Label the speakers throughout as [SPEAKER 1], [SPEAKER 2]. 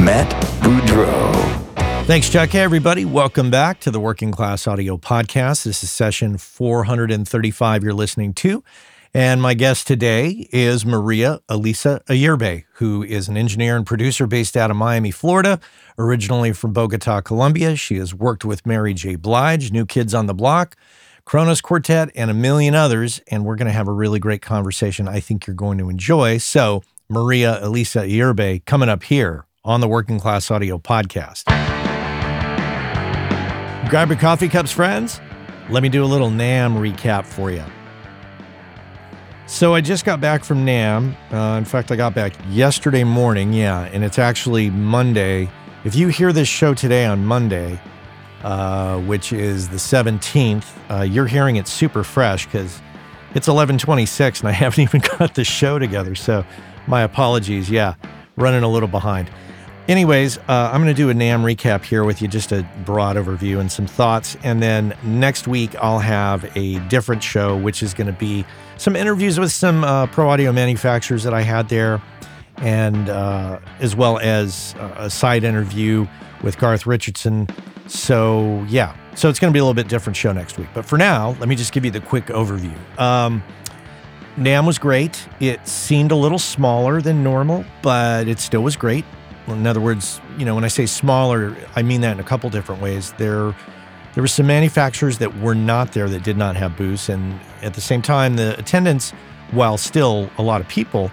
[SPEAKER 1] Matt Boudreau.
[SPEAKER 2] Thanks, Chuck. Hey, everybody. Welcome back to the Working Class Audio Podcast. This is session 435 you're listening to. And my guest today is Maria Elisa Ayerbe, who is an engineer and producer based out of Miami, Florida, originally from Bogota, Colombia. She has worked with Mary J. Blige, New Kids on the Block, Kronos Quartet, and a million others. And we're going to have a really great conversation I think you're going to enjoy. So, Maria Elisa Ayerbe coming up here on the Working Class Audio Podcast. Grab your coffee cups, friends. Let me do a little NAMM recap for you. So I just got back from NAMM. Uh, in fact, I got back yesterday morning. Yeah, and it's actually Monday. If you hear this show today on Monday, uh, which is the 17th, uh, you're hearing it super fresh because it's 11:26 and I haven't even got the show together. So my apologies. Yeah, running a little behind. Anyways, uh, I'm going to do a NAMM recap here with you, just a broad overview and some thoughts. And then next week, I'll have a different show, which is going to be some interviews with some uh, pro audio manufacturers that I had there, and uh, as well as a side interview with Garth Richardson. So, yeah, so it's going to be a little bit different show next week. But for now, let me just give you the quick overview. Um, NAMM was great. It seemed a little smaller than normal, but it still was great. In other words, you know, when I say smaller, I mean that in a couple different ways. There, there were some manufacturers that were not there that did not have booths, and at the same time, the attendance, while still a lot of people,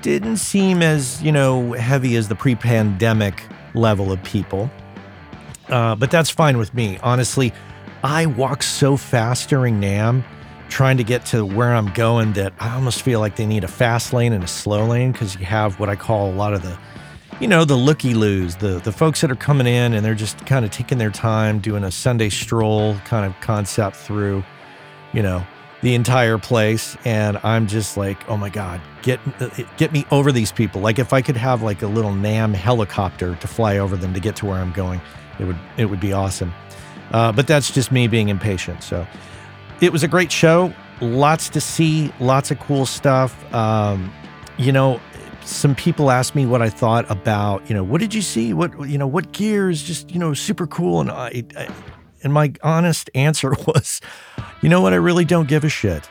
[SPEAKER 2] didn't seem as you know heavy as the pre-pandemic level of people. Uh, but that's fine with me. Honestly, I walk so fast during NAMM trying to get to where I'm going that I almost feel like they need a fast lane and a slow lane because you have what I call a lot of the you know, the looky loos, the, the folks that are coming in and they're just kind of taking their time doing a Sunday stroll kind of concept through, you know, the entire place. And I'm just like, oh my God, get, get me over these people. Like if I could have like a little NAMM helicopter to fly over them to get to where I'm going, it would, it would be awesome. Uh, but that's just me being impatient. So it was a great show. Lots to see, lots of cool stuff. Um, you know, some people asked me what I thought about, you know, what did you see? What, you know, what gear is just, you know, super cool. And I, I, and my honest answer was, you know what? I really don't give a shit.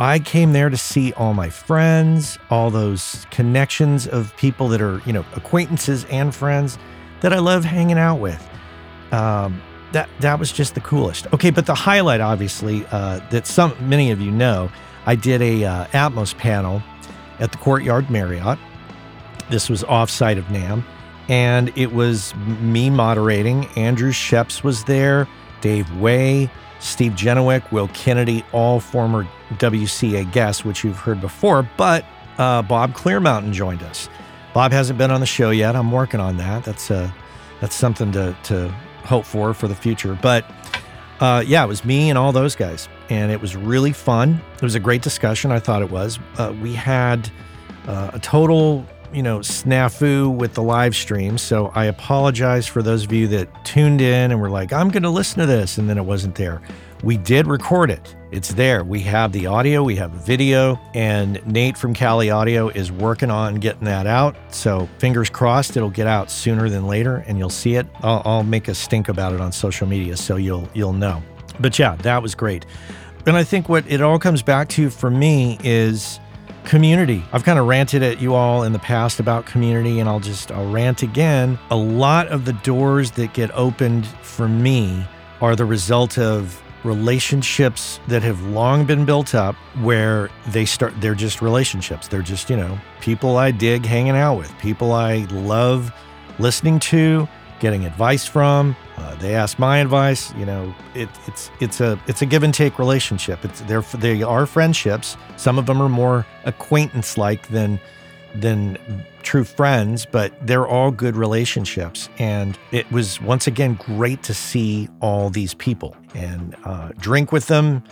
[SPEAKER 2] I came there to see all my friends, all those connections of people that are, you know, acquaintances and friends that I love hanging out with. Um, that that was just the coolest. Okay, but the highlight, obviously, uh, that some many of you know, I did a uh, Atmos panel at the Courtyard Marriott. This was offsite of NAMM, and it was me moderating. Andrew Scheps was there, Dave Way, Steve Genewick, Will Kennedy, all former WCA guests, which you've heard before. But uh, Bob Clearmountain joined us. Bob hasn't been on the show yet. I'm working on that. That's uh, that's something to to hope for for the future. But uh, yeah, it was me and all those guys, and it was really fun. It was a great discussion. I thought it was. Uh, we had uh, a total, you know, snafu with the live stream. So I apologize for those of you that tuned in and were like, "I'm going to listen to this," and then it wasn't there. We did record it. It's there. We have the audio, we have video, and Nate from Kali Audio is working on getting that out. So fingers crossed it'll get out sooner than later and you'll see it. I'll, I'll make a stink about it on social media so you'll you'll know. But yeah, that was great. And I think what it all comes back to for me is community. I've kind of ranted at you all in the past about community and I'll just I'll rant again. A lot of the doors that get opened for me are the result of relationships that have long been built up where they start they're just relationships they're just you know people i dig hanging out with people i love listening to getting advice from uh, they ask my advice you know it, it's it's a it's a give and take relationship it's they're they are friendships some of them are more acquaintance like than than true friends, but they're all good relationships. And it was once again great to see all these people and uh, drink with them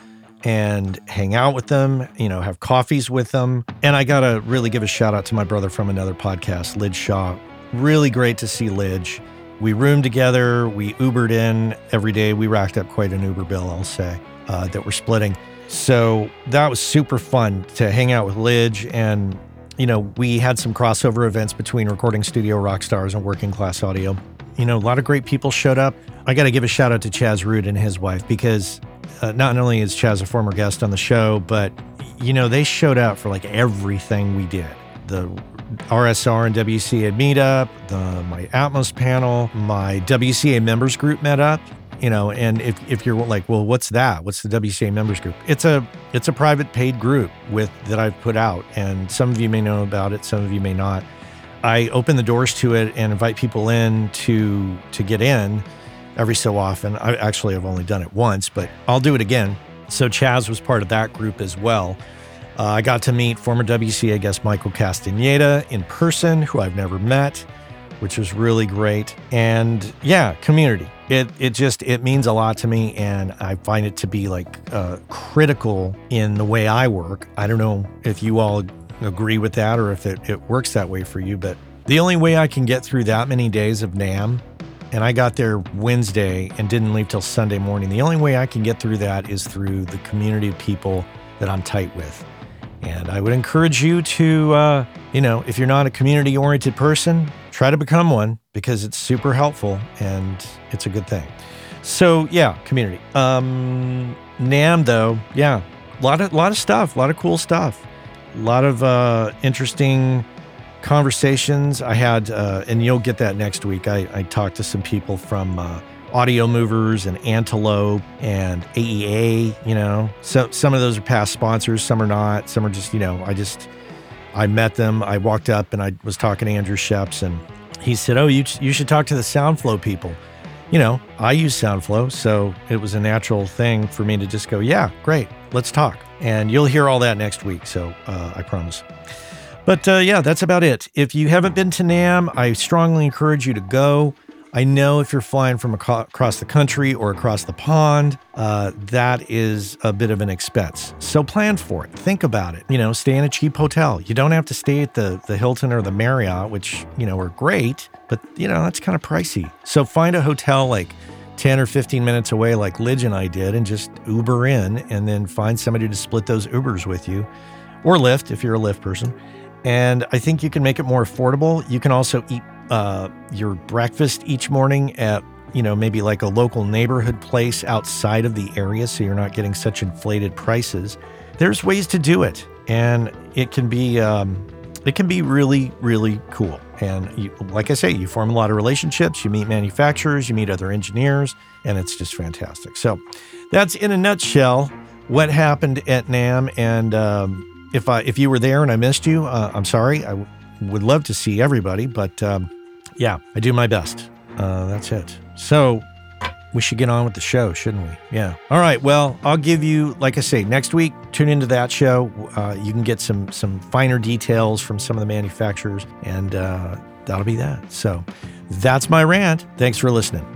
[SPEAKER 2] and hang out with them, you know, have coffees with them. And I got to really give a shout out to my brother from another podcast, Lij Shaw. Really great to see Lij. We roomed together, we Ubered in every day. We racked up quite an Uber bill, I'll say, uh, that we're splitting. So that was super fun to hang out with Lij. And, you know, we had some crossover events between Recording Studio rock stars and Working Class Audio. You know, a lot of great people showed up. I got to give a shout out to Chaz Root and his wife because uh, not only is Chaz a former guest on the show, but, you know, they showed out for like everything we did. The RSR and WCA meetup, the my Atmos panel, my WCA members group met up you know and if, if you're like well what's that? What's the wca members group? It's a it's a private paid group with that i've put out and some of you may know about it some of you may not. I open the doors to it and invite people in to to get in every so often. I actually have only done it once but i'll do it again. So chaz was part of that group as well uh, i got to meet former wca guest michael castaneda in person who i've never met which was really great. And yeah community. It it just it means a lot to me and i find it to be like uh, critical in the way i work. I don't know if you all agree with that or if it, it works that way for you but the only way i can get through that many days of NAMM and i got there wednesday and didn't leave till sunday morning the only way i can get through that is through the community of people that i'm tight with and i would encourage you to uh, you know if you're not a community oriented person try to become one because it's super helpful and it's a good thing. So yeah, community. Um, NAMM though, yeah, a lot of lot of stuff, a lot of cool stuff, a lot of uh, interesting conversations. I had, uh, and you'll get that next week. I, I talked to some people from uh, Audio Movers and Antelope and AEA. You know, so some of those are past sponsors, some are not. Some are just, you know, I just I met them. I walked up and I was talking to Andrew Scheps and he said, "Oh, you you should talk to the SoundFlow people." You know, I use SoundFlow, so it was a natural thing for me to just go, "Yeah, great, let's talk." And you'll hear all that next week, so uh, I promise. But uh, yeah, that's about it. If you haven't been to NAMM, I strongly encourage you to go. I know if you're flying from across the country or across the pond, uh, that is a bit of an expense. So plan for it. Think about it. You know, stay in a cheap hotel. You don't have to stay at the, the Hilton or the Marriott, which, you know, are great, but, you know, that's kind of pricey. So find a hotel like 10 or 15 minutes away, like Lij and I did, and just Uber in and then find somebody to split those Ubers with you or Lyft if you're a Lyft person. And I think you can make it more affordable. You can also eat uh, your breakfast each morning at you know maybe like a local neighborhood place outside of the area so you're not getting such inflated prices there's ways to do it and it can be um, it can be really really cool and you, like i say you form a lot of relationships you meet manufacturers you meet other engineers and it's just fantastic so that's in a nutshell what happened at NAMM and um, if I if you were there and I missed you, uh, I'm sorry. I w- would love to see everybody, but um, yeah, I do my best. Uh, that's it. So we should get on with the show, shouldn't we? Yeah. All right. Well, I'll give you, like I say, next week. Tune into that show. Uh, you can get some some finer details from some of the manufacturers, and uh, that'll be that. So that's my rant. Thanks for listening.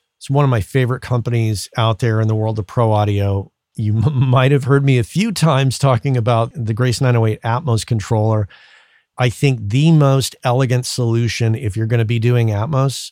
[SPEAKER 2] it's one of my favorite companies out there in the world of pro audio. You m- might have heard me a few times talking about the Grace 908 Atmos controller. I think the most elegant solution, if you're going to be doing Atmos,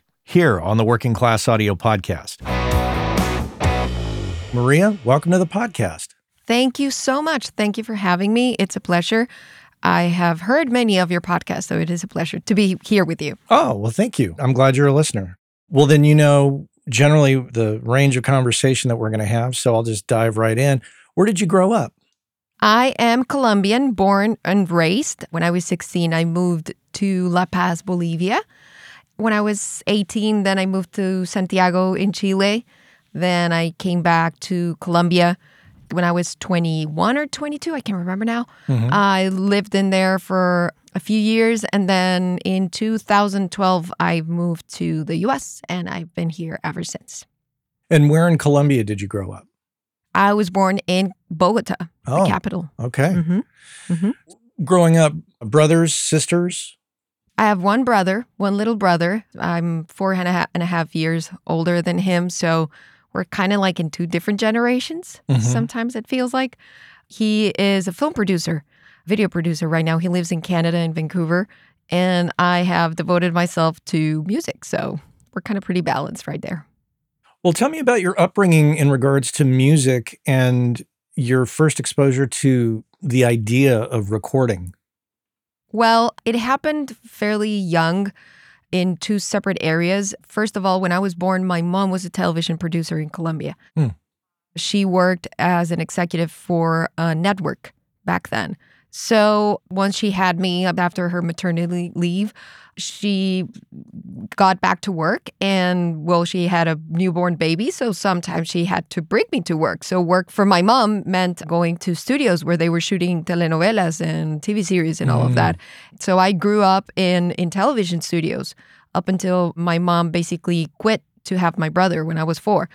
[SPEAKER 2] here on the Working Class Audio Podcast. Maria, welcome to the podcast.
[SPEAKER 3] Thank you so much. Thank you for having me. It's a pleasure. I have heard many of your podcasts, so it is a pleasure to be here with you.
[SPEAKER 2] Oh, well, thank you. I'm glad you're a listener. Well, then you know generally the range of conversation that we're going to have, so I'll just dive right in. Where did you grow up?
[SPEAKER 3] I am Colombian, born and raised. When I was 16, I moved to La Paz, Bolivia when I was 18, then I moved to Santiago in Chile. Then I came back to Colombia when I was 21 or 22. I can't remember now. Mm-hmm. I lived in there for a few years. And then in 2012, I moved to the US and I've been here ever since.
[SPEAKER 2] And where in Colombia did you grow up?
[SPEAKER 3] I was born in Bogota, oh, the capital.
[SPEAKER 2] Okay. Mm-hmm. Mm-hmm. Growing up, brothers, sisters?
[SPEAKER 3] I have one brother, one little brother. I'm four and a half, and a half years older than him. So we're kind of like in two different generations. Mm-hmm. Sometimes it feels like. He is a film producer, video producer right now. He lives in Canada in Vancouver. And I have devoted myself to music. So we're kind of pretty balanced right there.
[SPEAKER 2] Well, tell me about your upbringing in regards to music and your first exposure to the idea of recording.
[SPEAKER 3] Well, it happened fairly young in two separate areas. First of all, when I was born, my mom was a television producer in Colombia. Hmm. She worked as an executive for a network back then. So once she had me after her maternity leave, she got back to work and well she had a newborn baby so sometimes she had to bring me to work. So work for my mom meant going to studios where they were shooting telenovelas and tv series and all mm. of that. So i grew up in in television studios up until my mom basically quit to have my brother when i was 4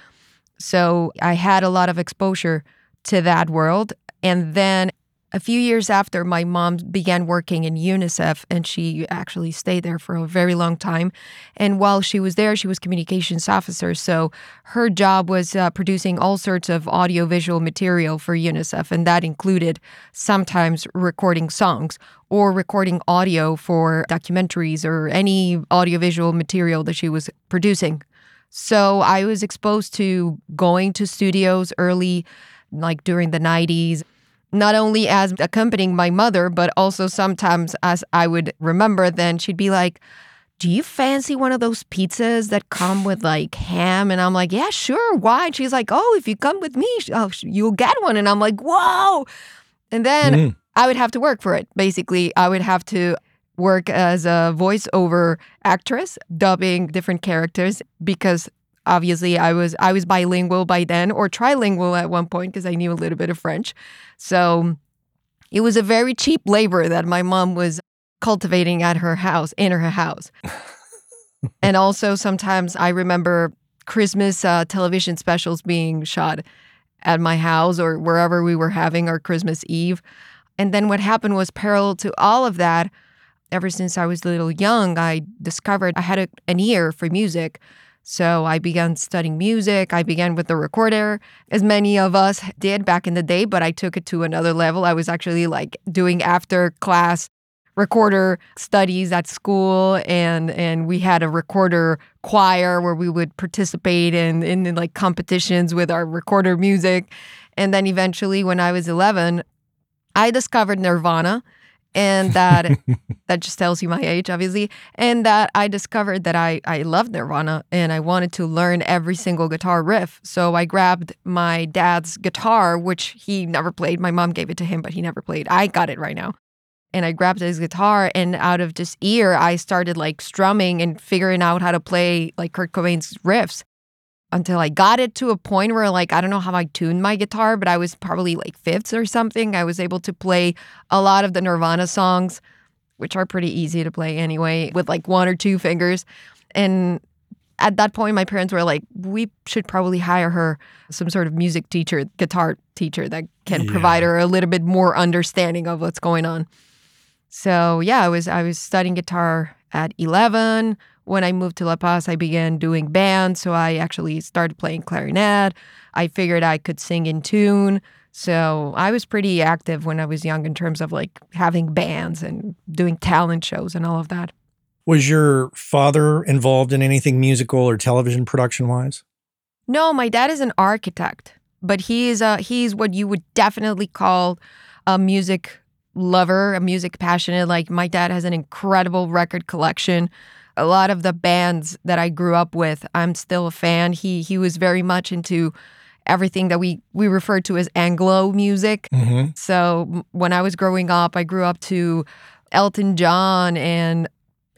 [SPEAKER 3] so i had a lot of exposure to that world. And then a few years after my mom began working in UNICEF, and she actually stayed there for a very long time. And while she was there, she was communications officer. So her job was uh, producing all sorts of audiovisual material for UNICEF, and that included sometimes recording songs or recording audio for documentaries or any audiovisual material that she was producing. So I was exposed to going to studios early like during the 90s not only as accompanying my mother, but also sometimes as I would remember, then she'd be like, do you fancy one of those pizzas that come with like ham? And I'm like, yeah, sure. Why? And she's like, oh, if you come with me, oh, you'll get one. And I'm like, whoa. And then mm. I would have to work for it. Basically, I would have to work as a voiceover actress, dubbing different characters because obviously I was I was bilingual by then or trilingual at one point because I knew a little bit of French. So it was a very cheap labor that my mom was cultivating at her house, in her house. and also sometimes I remember Christmas uh, television specials being shot at my house or wherever we were having our Christmas Eve. And then what happened was parallel to all of that, ever since I was a little young, I discovered I had a, an ear for music. So I began studying music. I began with the recorder, as many of us did back in the day, but I took it to another level. I was actually like doing after class recorder studies at school and and we had a recorder choir where we would participate in in, in like competitions with our recorder music. And then eventually when I was 11, I discovered Nirvana and that that just tells you my age obviously and that i discovered that i i loved nirvana and i wanted to learn every single guitar riff. So i grabbed my dad's guitar which he never played. My mom gave it to him but he never played. I got it right now. And i grabbed his guitar and out of just ear i started like strumming and figuring out how to play like kurt cobain's riffs until I got it to a point where like I don't know how I tuned my guitar, but I was probably like fifths or something. I was able to play a lot of the Nirvana songs, which are pretty easy to play anyway, with like one or two fingers. And at that point my parents were like, we should probably hire her some sort of music teacher, guitar teacher that can yeah. provide her a little bit more understanding of what's going on. So yeah, I was I was studying guitar at 11 when I moved to La Paz, I began doing band. So I actually started playing clarinet. I figured I could sing in tune. So I was pretty active when I was young in terms of like having bands and doing talent shows and all of that.
[SPEAKER 2] Was your father involved in anything musical or television production wise?
[SPEAKER 3] No, my dad is an architect, but he is a he's what you would definitely call a music lover, a music passionate. Like my dad has an incredible record collection a lot of the bands that I grew up with, I'm still a fan. He he was very much into everything that we we refer to as Anglo music. Mm-hmm. So when I was growing up, I grew up to Elton John and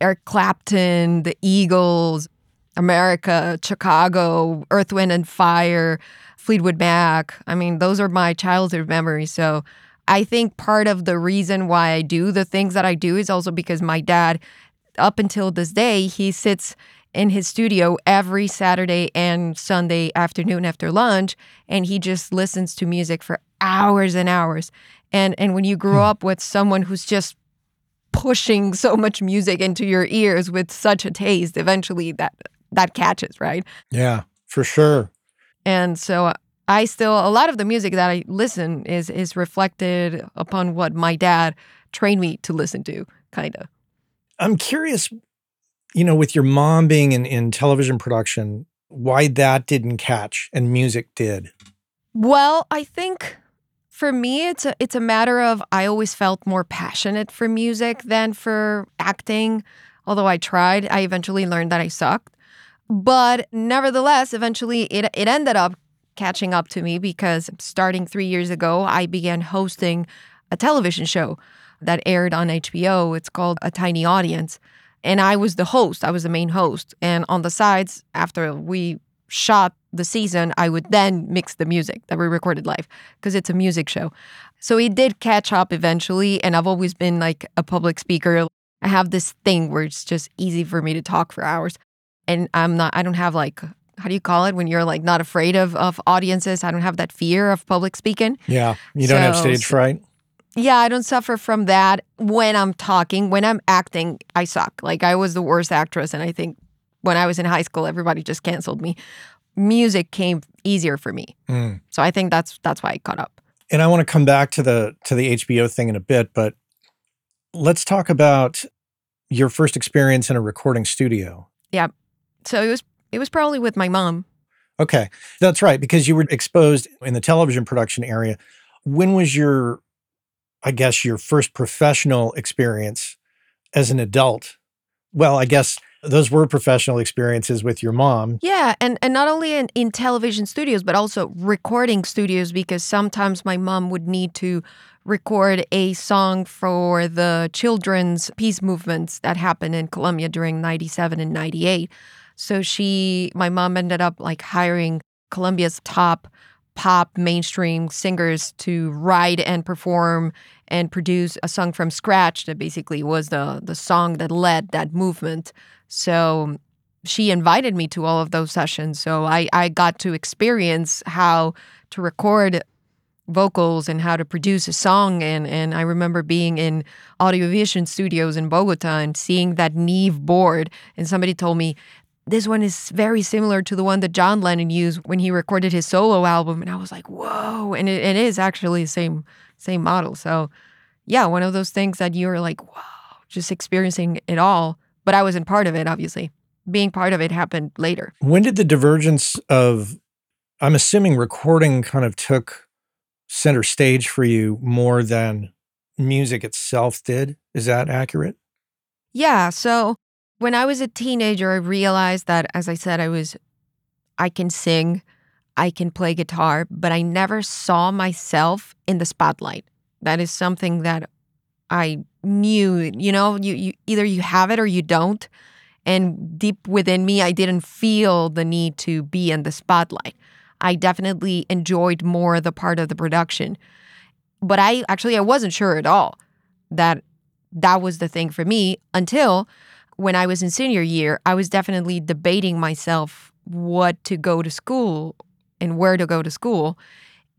[SPEAKER 3] Eric Clapton, the Eagles, America, Chicago, Earth, Wind and Fire, Fleetwood Mac. I mean, those are my childhood memories. So I think part of the reason why I do the things that I do is also because my dad up until this day, he sits in his studio every Saturday and Sunday afternoon after lunch, and he just listens to music for hours and hours. And and when you grow hmm. up with someone who's just pushing so much music into your ears with such a taste, eventually that that catches, right?
[SPEAKER 2] Yeah, for sure.
[SPEAKER 3] And so I still a lot of the music that I listen is is reflected upon what my dad trained me to listen to, kind of.
[SPEAKER 2] I'm curious, you know, with your mom being in, in television production, why that didn't catch and music did.
[SPEAKER 3] Well, I think for me it's a it's a matter of I always felt more passionate for music than for acting. Although I tried, I eventually learned that I sucked. But nevertheless, eventually it it ended up catching up to me because starting 3 years ago, I began hosting a television show that aired on HBO. It's called A Tiny Audience. And I was the host, I was the main host. And on the sides, after we shot the season, I would then mix the music that we recorded live because it's a music show. So it did catch up eventually. And I've always been like a public speaker. I have this thing where it's just easy for me to talk for hours. And I'm not, I don't have like, how do you call it when you're like not afraid of, of audiences? I don't have that fear of public speaking.
[SPEAKER 2] Yeah. You don't so, have stage fright?
[SPEAKER 3] Yeah, I don't suffer from that when I'm talking. When I'm acting, I suck. Like I was the worst actress and I think when I was in high school everybody just canceled me. Music came easier for me. Mm. So I think that's that's why I caught up.
[SPEAKER 2] And I want to come back to the to the HBO thing in a bit, but let's talk about your first experience in a recording studio.
[SPEAKER 3] Yeah. So it was it was probably with my mom.
[SPEAKER 2] Okay. That's right. Because you were exposed in the television production area. When was your, I guess, your first professional experience as an adult? Well, I guess those were professional experiences with your mom.
[SPEAKER 3] Yeah, and, and not only in, in television studios, but also recording studios, because sometimes my mom would need to record a song for the children's peace movements that happened in Colombia during 97 and 98. So she, my mom ended up like hiring Colombia's top pop mainstream singers to write and perform and produce a song from scratch that basically was the the song that led that movement. So she invited me to all of those sessions. So I, I got to experience how to record vocals and how to produce a song and and I remember being in Audiovision studios in Bogota and seeing that Neve board and somebody told me this one is very similar to the one that John Lennon used when he recorded his solo album. And I was like, whoa. And it, it is actually the same, same model. So yeah, one of those things that you're like, wow, just experiencing it all. But I wasn't part of it, obviously. Being part of it happened later.
[SPEAKER 2] When did the divergence of, I'm assuming recording kind of took center stage for you more than music itself did? Is that accurate?
[SPEAKER 3] Yeah. So when I was a teenager, I realized that, as I said, I was, I can sing, I can play guitar, but I never saw myself in the spotlight. That is something that I knew, you know, you, you either you have it or you don't. And deep within me, I didn't feel the need to be in the spotlight. I definitely enjoyed more the part of the production. But I actually I wasn't sure at all that that was the thing for me until when I was in senior year, I was definitely debating myself what to go to school and where to go to school.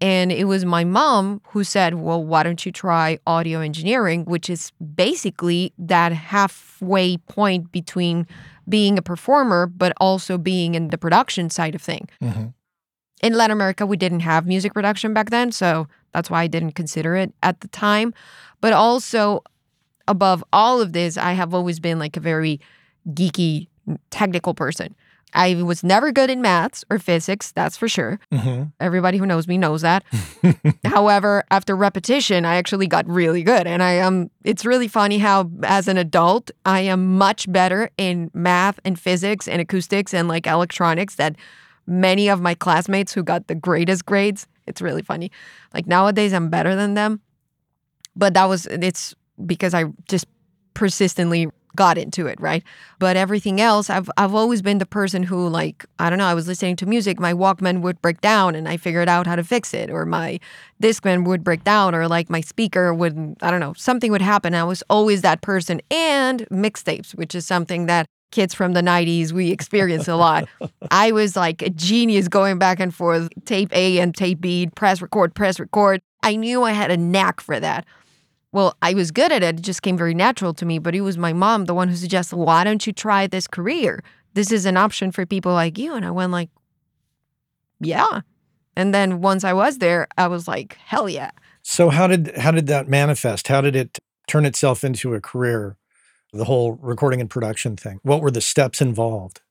[SPEAKER 3] And it was my mom who said, Well, why don't you try audio engineering, which is basically that halfway point between being a performer, but also being in the production side of thing. Mm-hmm. In Latin America, we didn't have music production back then. So that's why I didn't consider it at the time. But also, above all of this, I have always been like a very geeky, technical person. I was never good in maths or physics, that's for sure. Mm-hmm. Everybody who knows me knows that. However, after repetition, I actually got really good. And I am, um, it's really funny how, as an adult, I am much better in math and physics and acoustics and like electronics that many of my classmates who got the greatest grades. It's really funny. Like nowadays, I'm better than them. But that was, it's because I just persistently got into it, right? But everything else, I've I've always been the person who like, I don't know, I was listening to music, my Walkman would break down and I figured out how to fix it or my Discman would break down or like my speaker would I don't know, something would happen. I was always that person and mixtapes, which is something that kids from the 90s we experience a lot. I was like a genius going back and forth, tape A and tape B, press record, press record. I knew I had a knack for that well, I was good at it. It just came very natural to me. But it was my mom, the one who suggested, why don't you try this career? This is an option for people like you. And I went like, yeah. And then once I was there, I was like, hell yeah.
[SPEAKER 2] So how did how did that manifest? How did it turn itself into a career? The whole recording and production thing. What were the steps involved?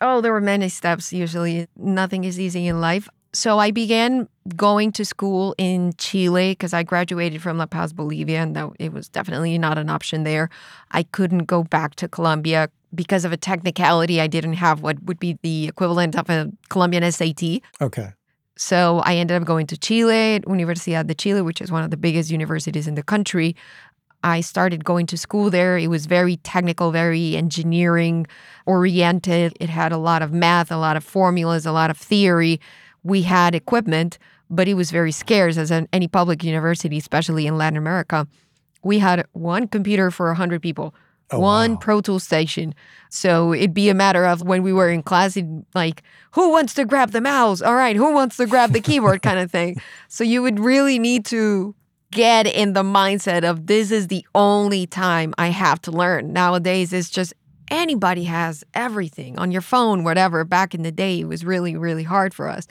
[SPEAKER 3] Oh, there were many steps usually. Nothing is easy in life. So I began going to school in Chile because I graduated from La Paz, Bolivia, and that it was definitely not an option there. I couldn't go back to Colombia because of a technicality. I didn't have what would be the equivalent of a Colombian SAT.
[SPEAKER 2] Okay.
[SPEAKER 3] So I ended up going to Chile, Universidad de Chile, which is one of the biggest universities in the country. I started going to school there. It was very technical, very engineering oriented. It had a lot of math, a lot of formulas, a lot of theory we had equipment, but it was very scarce as in any public university, especially in Latin America. We had one computer for 100 people, oh, one wow. Pro Tool station. So it'd be a matter of when we were in class, it like, who wants to grab the mouse? All right, who wants to grab the keyboard kind of thing. So you would really need to get in the mindset of this is the only time I have to learn. Nowadays, it's just anybody has everything on your phone, whatever. Back in the day, it was really, really hard for us.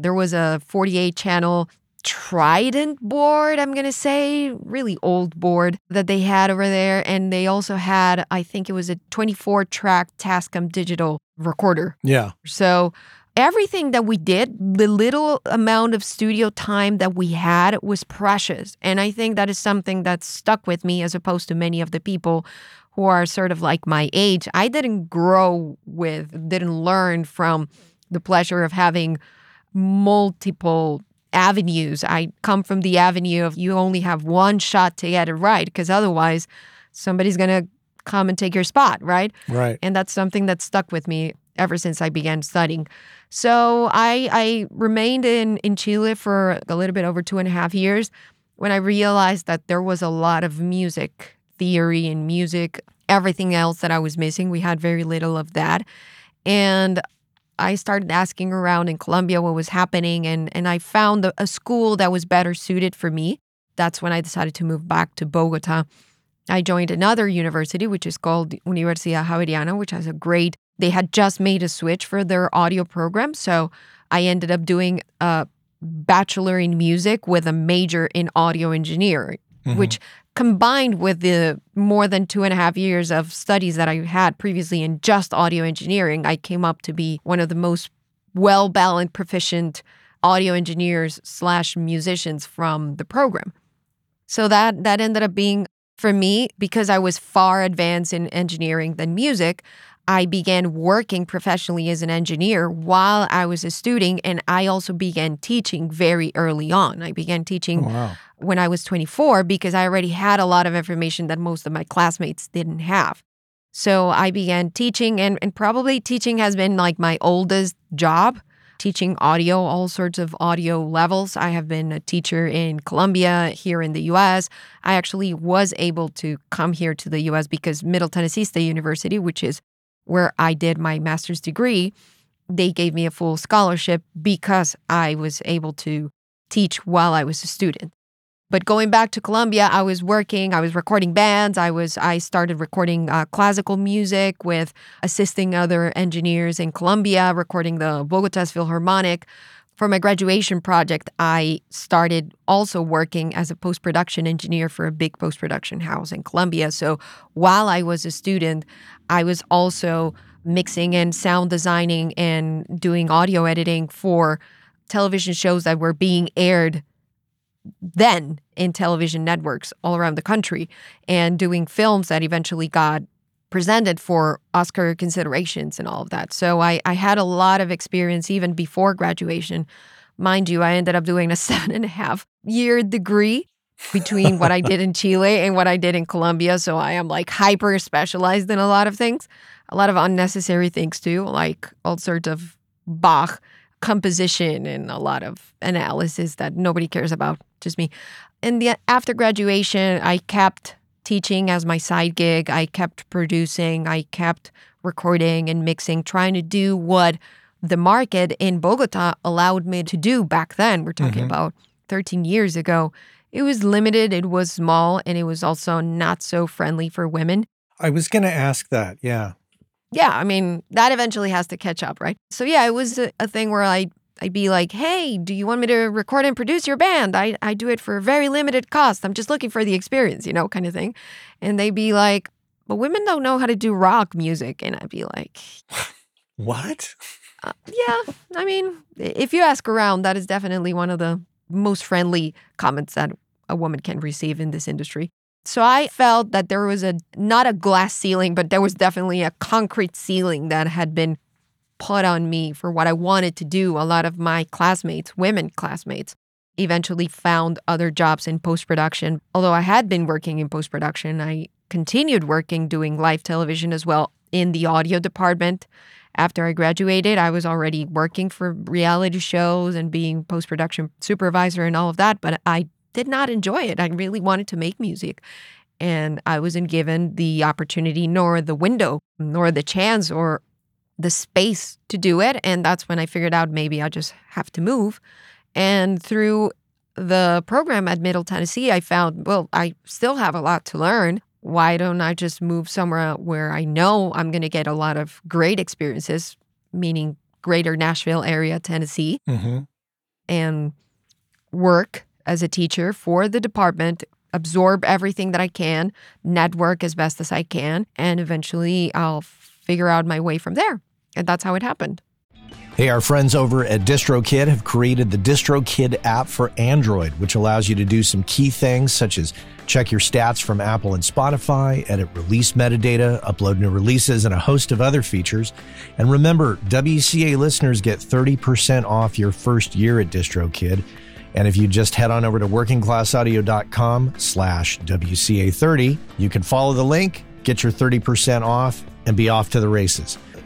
[SPEAKER 3] There was a 48 channel Trident board, I'm going to say, really old board that they had over there. And they also had, I think it was a 24 track Tascam digital recorder.
[SPEAKER 2] Yeah.
[SPEAKER 3] So everything that we did, the little amount of studio time that we had was precious. And I think that is something that stuck with me as opposed to many of the people who are sort of like my age. I didn't grow with, didn't learn from the pleasure of having multiple avenues. I come from the avenue of you only have one shot to get it right because otherwise somebody's going to come and take your spot, right?
[SPEAKER 2] Right.
[SPEAKER 3] And that's something that stuck with me ever since I began studying. So I I remained in in Chile for a little bit over two and a half years when I realized that there was a lot of music theory and music, everything else that I was missing. We had very little of that. And I started asking around in Colombia what was happening and and I found a, school that was better suited for me. That's when I decided to move back to Bogota. I joined another university, which is called Universidad Javeriana, which has a great they had just made a switch for their audio program. So I ended up doing a bachelor in music with a major in audio engineering, mm-hmm. which combined with the more than two and a half years of studies that I had previously in just audio engineering, I came up to be one of the most well balanced, proficient audio engineers slash musicians from the program. So that that ended up being for me because I was far advanced in engineering than music. I began working professionally as an engineer while I was a student, and I also began teaching very early on. I began teaching oh, wow. when I was 24 because I already had a lot of information that most of my classmates didn't have. So I began teaching, and, and probably teaching has been like my oldest job teaching audio, all sorts of audio levels. I have been a teacher in Colombia, here in the US. I actually was able to come here to the US because Middle Tennessee State University, which is where I did my master's degree, they gave me a full scholarship because I was able to teach while I was a student. But going back to Colombia, I was working, I was recording bands. I was I started recording uh, classical music with assisting other engineers in Colombia, recording the Bogota's Philharmonic. For my graduation project, I started also working as a post production engineer for a big post production house in Colombia. So while I was a student, I was also mixing and sound designing and doing audio editing for television shows that were being aired then in television networks all around the country and doing films that eventually got presented for Oscar considerations and all of that. So I, I had a lot of experience even before graduation. Mind you, I ended up doing a seven and a half year degree between what I did in Chile and what I did in Colombia. So I am like hyper specialized in a lot of things, a lot of unnecessary things too, like all sorts of Bach composition and a lot of analysis that nobody cares about, just me. And the after graduation, I kept teaching as my side gig. I kept producing, I kept recording and mixing, trying to do what the market in Bogota allowed me to do back then. We're talking mm-hmm. about 13 years ago. It was limited, it was small, and it was also not so friendly for women.
[SPEAKER 2] I was going to ask that. Yeah
[SPEAKER 3] yeah, I mean, that eventually has to catch up, right? So yeah, it was a, a, thing where I I'd be like, "Hey, do you want me to record and produce your band? I I do it for a very limited cost. I'm just looking for the experience, you know, kind of thing." And they'd be like, "But women don't know how to do rock music." And I'd be like,
[SPEAKER 2] "What?"
[SPEAKER 3] Uh, yeah, I mean, if you ask around, that is definitely one of the most friendly comments that a woman can receive in this industry. So I felt that there was a not a glass ceiling, but there was definitely a concrete ceiling that had been put on me for what I wanted to do. A lot of my classmates, women classmates, eventually found other jobs in post production. Although I had been working in post production, I continued working doing live television as well in the audio department. After I graduated, I was already working for reality shows and being post production supervisor and all of that, but I did not enjoy it. I really wanted to make music. And I wasn't given the opportunity, nor the window, nor the chance, or the space to do it. And that's when I figured out maybe I just have to move. And through the program at Middle Tennessee, I found, well, I still have a lot to learn. Why don't I just move somewhere where I know I'm going to get a lot of great experiences, meaning greater Nashville area, Tennessee, mm-hmm. and work as a teacher for the department, absorb everything that I can, network as best as I can, and eventually I'll figure out my way from there. And that's how it happened.
[SPEAKER 2] Hey, our friends over at DistroKid have created the DistroKid app for Android, which allows you to do some key things such as check your stats from Apple and Spotify, edit release metadata, upload new releases, and a host of other features. And remember, WCA listeners get 30% off your first year at DistroKid. And if you just head on over to workingclassaudio.com slash WCA30, you can follow the link, get your 30% off, and be off to the races.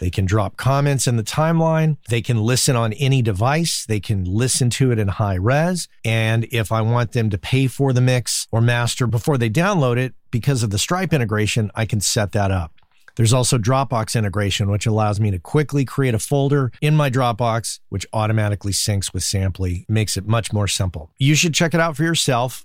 [SPEAKER 2] They can drop comments in the timeline. They can listen on any device. They can listen to it in high res. And if I want them to pay for the mix or master before they download it, because of the Stripe integration, I can set that up. There's also Dropbox integration, which allows me to quickly create a folder in my Dropbox, which automatically syncs with Samply, makes it much more simple. You should check it out for yourself.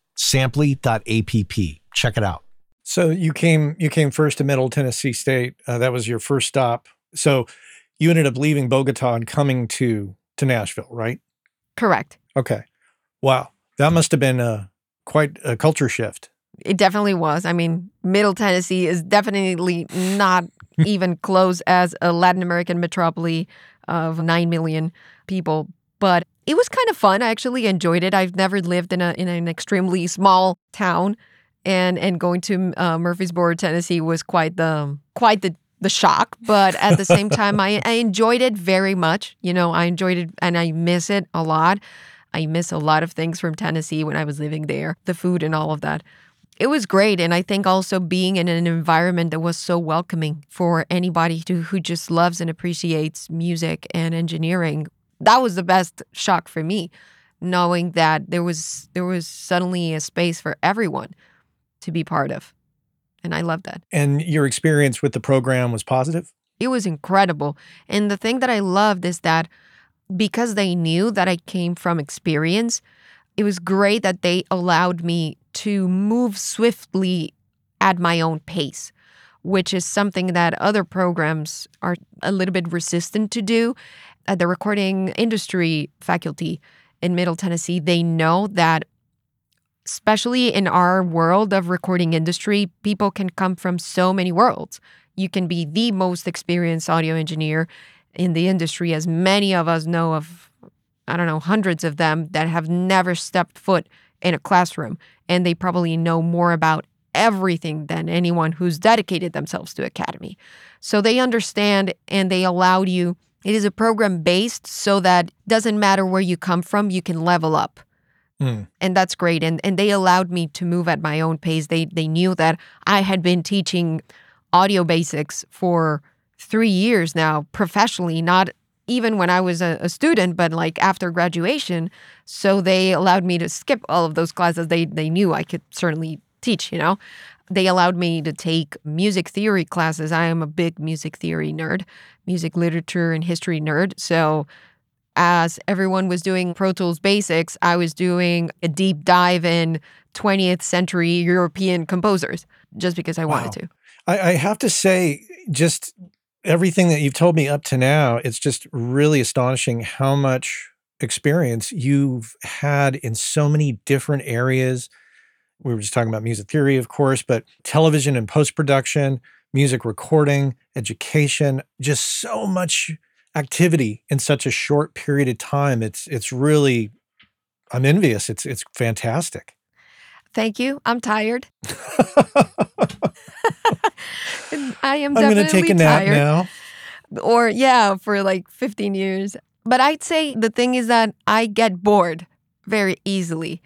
[SPEAKER 2] samply.app. Check it out.
[SPEAKER 4] So you came you came first to Middle Tennessee State. Uh, that was your first stop. So you ended up leaving Bogota and coming to to Nashville, right?
[SPEAKER 3] Correct.
[SPEAKER 4] Okay. Wow, that must have been a quite a culture shift.
[SPEAKER 3] It definitely was. I mean, Middle Tennessee is definitely not even close as a Latin American metropolis of 9 million people, but it was kind of fun. I actually enjoyed it. I've never lived in a in an extremely small town, and and going to uh, Murfreesboro, Tennessee, was quite the quite the the shock. But at the same time, I I enjoyed it very much. You know, I enjoyed it, and I miss it a lot. I miss a lot of things from Tennessee when I was living there, the food and all of that. It was great, and I think also being in an environment that was so welcoming for anybody to, who just loves and appreciates music and engineering that was the best shock for me knowing that there was there was suddenly a space for everyone to be part of and i love that.
[SPEAKER 4] And your experience with the program was positive?
[SPEAKER 3] It was incredible. And the thing that i loved is that because they knew that i came from experience it was great that they allowed me to move swiftly at my own pace which is something that other programs are a little bit resistant to do at the recording industry faculty in Middle Tennessee, they know that especially in our world of recording industry, people can come from so many worlds. You can be the most experienced audio engineer in the industry, as many of us know of, I don't know, hundreds of them that have never stepped foot in a classroom. And they probably know more about everything than anyone who's dedicated themselves to academy. So they understand and they allowed you it is a program based so that doesn't matter where you come from, you can level up. Mm. And that's great. And and they allowed me to move at my own pace. They they knew that I had been teaching audio basics for three years now professionally, not even when I was a, a, student, but like after graduation. So they allowed me to skip all of those classes. They they knew I could certainly teach, you know they allowed me to take music theory classes. I am a big music theory nerd, music literature and history nerd. So, as everyone was doing Pro Tools basics, I was doing a deep dive in 20th century European composers just because I wanted to.
[SPEAKER 4] I, I have to say, just everything that you've told me up to now, it's just really astonishing how much experience you've had in so many different areas we were just talking about music theory, of course, but television and post production, music recording, education, just so much activity in such a short period of time. It's it's really I'm envious. It's it's fantastic.
[SPEAKER 3] Thank you. I'm tired. I am
[SPEAKER 4] I'm going to take a nap
[SPEAKER 3] tired.
[SPEAKER 4] now.
[SPEAKER 3] Or yeah, for like 15 years. But I'd say the thing is that I get bored very easily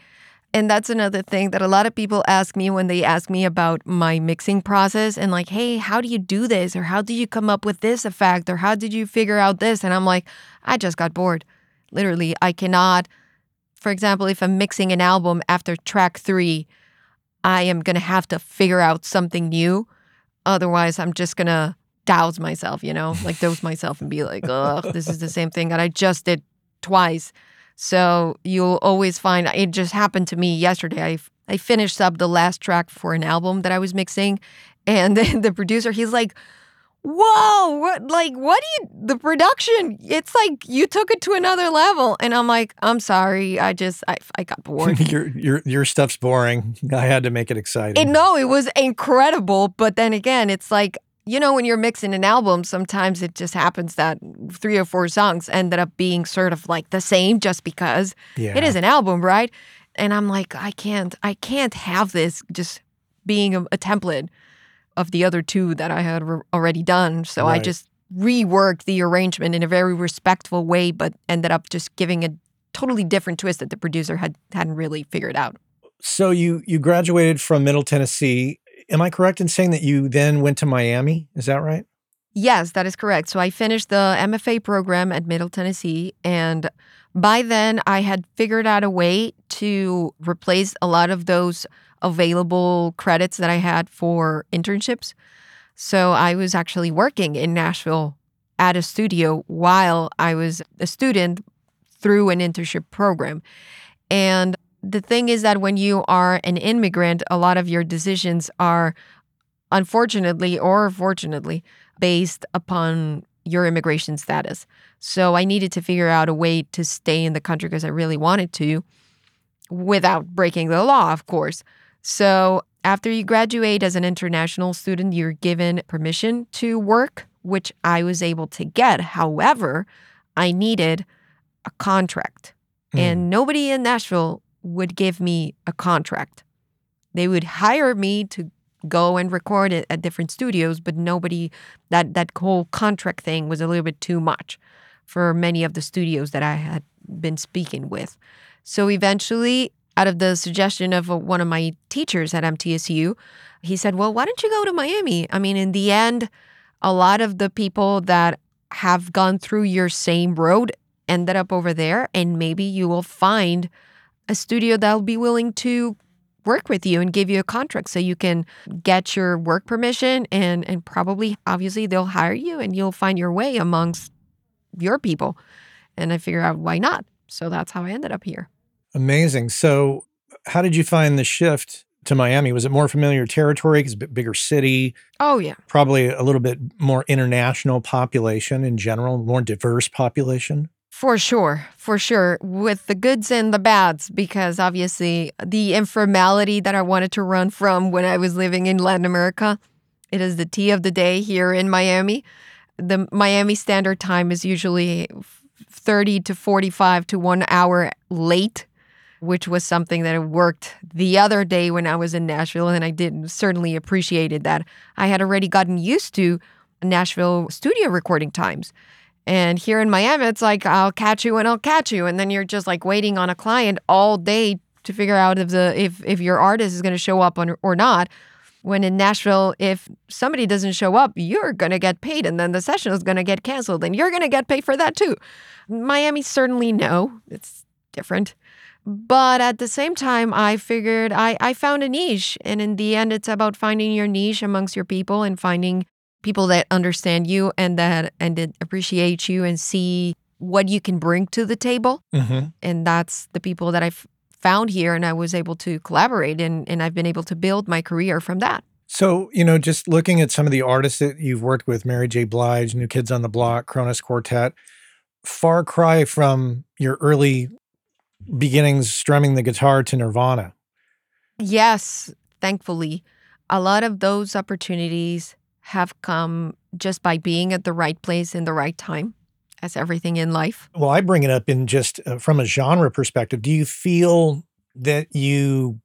[SPEAKER 3] And that's another thing that a lot of people ask me when they ask me about my mixing process and like, hey, how do you do this? Or how did you come up with this effect? Or how did you figure out this? And I'm like, I just got bored. Literally, I cannot. For example, if I'm mixing an album after track three, I am to have to figure out something new. Otherwise, I'm just to douse myself, you know, like dose myself and be like, ugh, this is the same thing that I just did twice. So you'll always find it just happened to me yesterday. I I finished up the last track for an album that I was mixing, and the, the producer he's like, "Whoa, what like what do you the production? It's like you took it to another level." And I'm like, "I'm sorry, I just I I got bored."
[SPEAKER 2] your your your stuff's boring. I had to make it exciting.
[SPEAKER 3] And no, it was incredible, but then again, it's like you know, when you're mixing an album, sometimes it just happens that three or four songs ended up being sort of like the same just because
[SPEAKER 2] yeah.
[SPEAKER 3] it is an album, right? And I'm like, I can't, I can't have this just being a, a template of the other two that I had re- already done. So
[SPEAKER 2] Right.
[SPEAKER 3] I just reworked the arrangement in a very respectful way, but ended up just giving a totally different twist that the producer had hadn't really figured out.
[SPEAKER 2] So you you graduated from Middle Tennessee. Am I correct in saying that you then went to Miami? Is that right?
[SPEAKER 3] Yes, that is correct. So I finished the MFA program at Middle Tennessee. And by then, I had figured out a way to replace a lot of those available credits that I had for internships. So I was actually working in Nashville at a studio while I was a student through an internship program. And the thing is that when you are an immigrant, a lot of your decisions are, unfortunately or fortunately, based upon your immigration status. So I needed to figure out a way to stay in the country because I really wanted to without breaking the law, of course. So after you graduate as an international student, you're given permission to work, which I was able to get. However, I needed a contract.
[SPEAKER 2] Mm.
[SPEAKER 3] And nobody in Nashville would give me a contract. They would hire me to go and record it at different studios, but nobody that that whole contract thing was a little bit too much for many of the studios that I had been speaking with. So eventually, out of the suggestion of uh, one of my teachers at MTSU, he said, "Well, why don't you go to Miami? I mean, in the end, a lot of the people that have gone through your same road ended up over there, and maybe you will find a studio that'll be willing to work with you and give you a contract so you can get your work permission and and probably obviously they'll hire you and you'll find your way amongst your people and i figure out why not so that's how i ended up here
[SPEAKER 2] Amazing. So, how did you find the shift to Miami? Was it more familiar territory? Because bigger city,
[SPEAKER 3] oh yeah
[SPEAKER 2] probably a little bit more international population in general, more diverse population.
[SPEAKER 3] For sure, for sure, with the goods and the bads, because obviously the informality that I wanted to run from when I was living in Latin America, it is the tea of the day here in Miami. The Miami Standard Time is usually 30 to 45 to one hour late, which was something that worked the other day when I was in Nashville, and I did certainly appreciated that. I had already gotten used to Nashville studio recording times. And here in Miami, it's like I'll catch you and I'll catch you, and then you're just like waiting on a client all day to figure out if the if if your artist is going to show up on, or not. When in Nashville, if somebody doesn't show up, you're going to get paid, and then the session is going to get canceled, and you're going to get paid for that too. Miami certainly no, it's different. But at the same time, I figured I, I found a niche. And in the end, it's about finding your niche amongst your people and finding people that understand you and that and that appreciate you and see what you can bring to the table.
[SPEAKER 2] Mm-hmm.
[SPEAKER 3] And that's the people that I've found here and I was able to collaborate and, and I've been able to build my career from that.
[SPEAKER 2] So, you know, just looking at some of the artists that you've worked with, Mary J. Blige, New Kids on the Block, Kronos Quartet, far cry from your early beginnings strumming the guitar to Nirvana.
[SPEAKER 3] Yes, thankfully, a lot of those opportunities have come just by being at the right place in the right time, as everything in life.
[SPEAKER 2] Well, I bring it up in just uh, from a genre perspective. Do you feel that you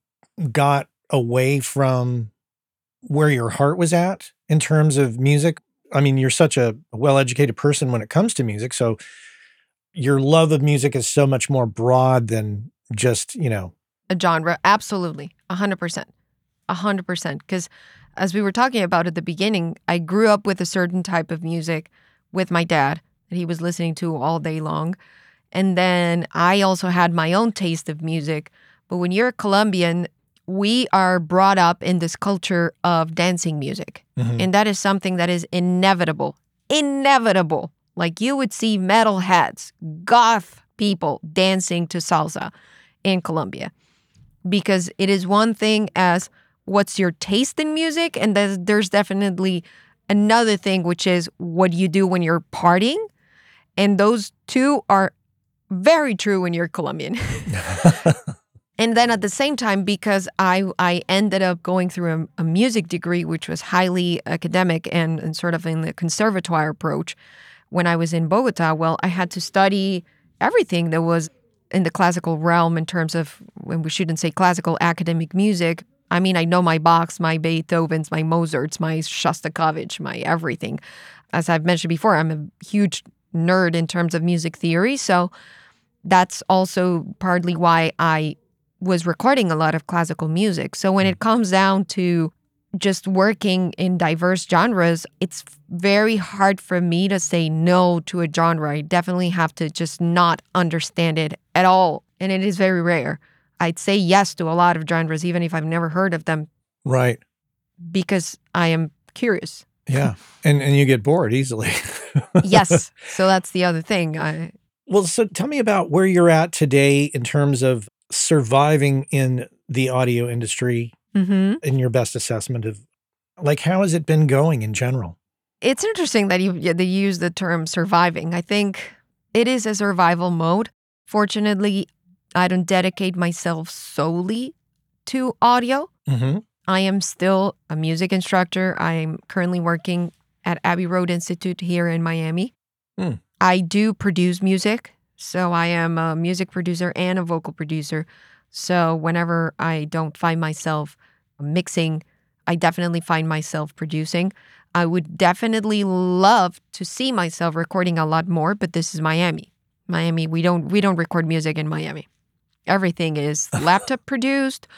[SPEAKER 2] got away from where your heart was at in terms of music? I mean, you're such a well educated person when it comes to music. So your love of music is so much more broad than just, you know,
[SPEAKER 3] a genre. Absolutely. 100%. 100%. Because as we were talking about at the beginning, I grew up with a certain type of music with my dad that he was listening to all day long. And then I also had my own taste of music. But when you're a Colombian, we are brought up in this culture of dancing music.
[SPEAKER 4] Mhm.
[SPEAKER 3] And that is something that is inevitable. Inevitable. Like you would see metalheads, goth people dancing to salsa in Colombia. Because it is one thing as what's your taste in music, and there's, there's definitely another thing, which is what you do when you're partying. And those two are very true when you're Colombian. and then at the same time, because I I ended up going through a, a music degree, which was highly academic and, and sort of in the conservatoire approach, when I was in Bogota, well, I had to study everything that was in the classical realm in terms of when we shouldn't say classical academic music. I mean, I know my Bachs, my Beethovens, my Mozarts, my Shostakovich, my everything. As I've mentioned before, I'm a huge nerd in terms of music theory. So that's also partly why I was recording a lot of classical music. So when it mm. comes down to just working in diverse genres, it's very hard for me to say no to a genre. I definitely have to just not understand it at all. And it is very rare. I'd say yes to a lot of genres, even if I've never heard of them,
[SPEAKER 4] right.
[SPEAKER 3] because I am curious.
[SPEAKER 4] Yeah. and and you get bored easily.
[SPEAKER 3] Yes. so that's the other thing. I,
[SPEAKER 4] Well, so tell me about where you're at today in terms of surviving in the audio industry
[SPEAKER 3] hmm
[SPEAKER 4] in your best assessment of like how has it been going in general?
[SPEAKER 3] It's interesting that you they use the term surviving. I think it is a survival mode. Fortunately, I don't dedicate myself solely to audio.
[SPEAKER 4] Mm-hmm.
[SPEAKER 3] I am still a music instructor. I'm currently working at Abbey Road Institute here in Miami.
[SPEAKER 4] Hmm.
[SPEAKER 3] I do produce music. So I am a music producer and a vocal producer. So whenever I don't find myself mixing, I definitely find myself producing. I would definitely love to see myself recording a lot more, but this is Miami. Miami, we don't we don't record music in Miami. Everything is laptop produced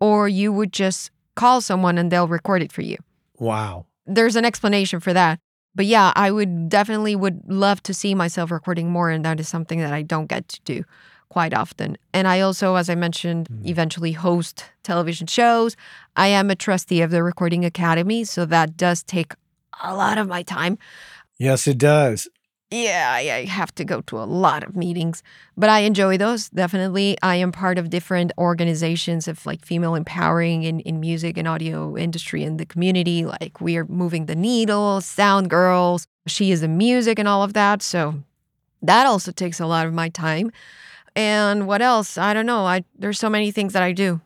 [SPEAKER 3] or you would just call someone and they'll record it for you.
[SPEAKER 4] Wow.
[SPEAKER 3] There's an explanation for that. But yeah, I would definitely would love to see myself recording more and that is something that I don't get to do quite often. And I also as I mentioned hmm. eventually host television shows. I am a trustee of the Recording Academy, so that does take a lot of my time.
[SPEAKER 4] Yes, it does.
[SPEAKER 3] Yeah, I, I have to go to a lot of meetings, but I enjoy those. Definitely. I am part of different organizations of like female empowering in, in music and audio industry in the community. Like we are moving the needle, sound girls, she is in music and all of that. So that also takes a lot of my time. And what else? I don't know. I there's so many things that I do.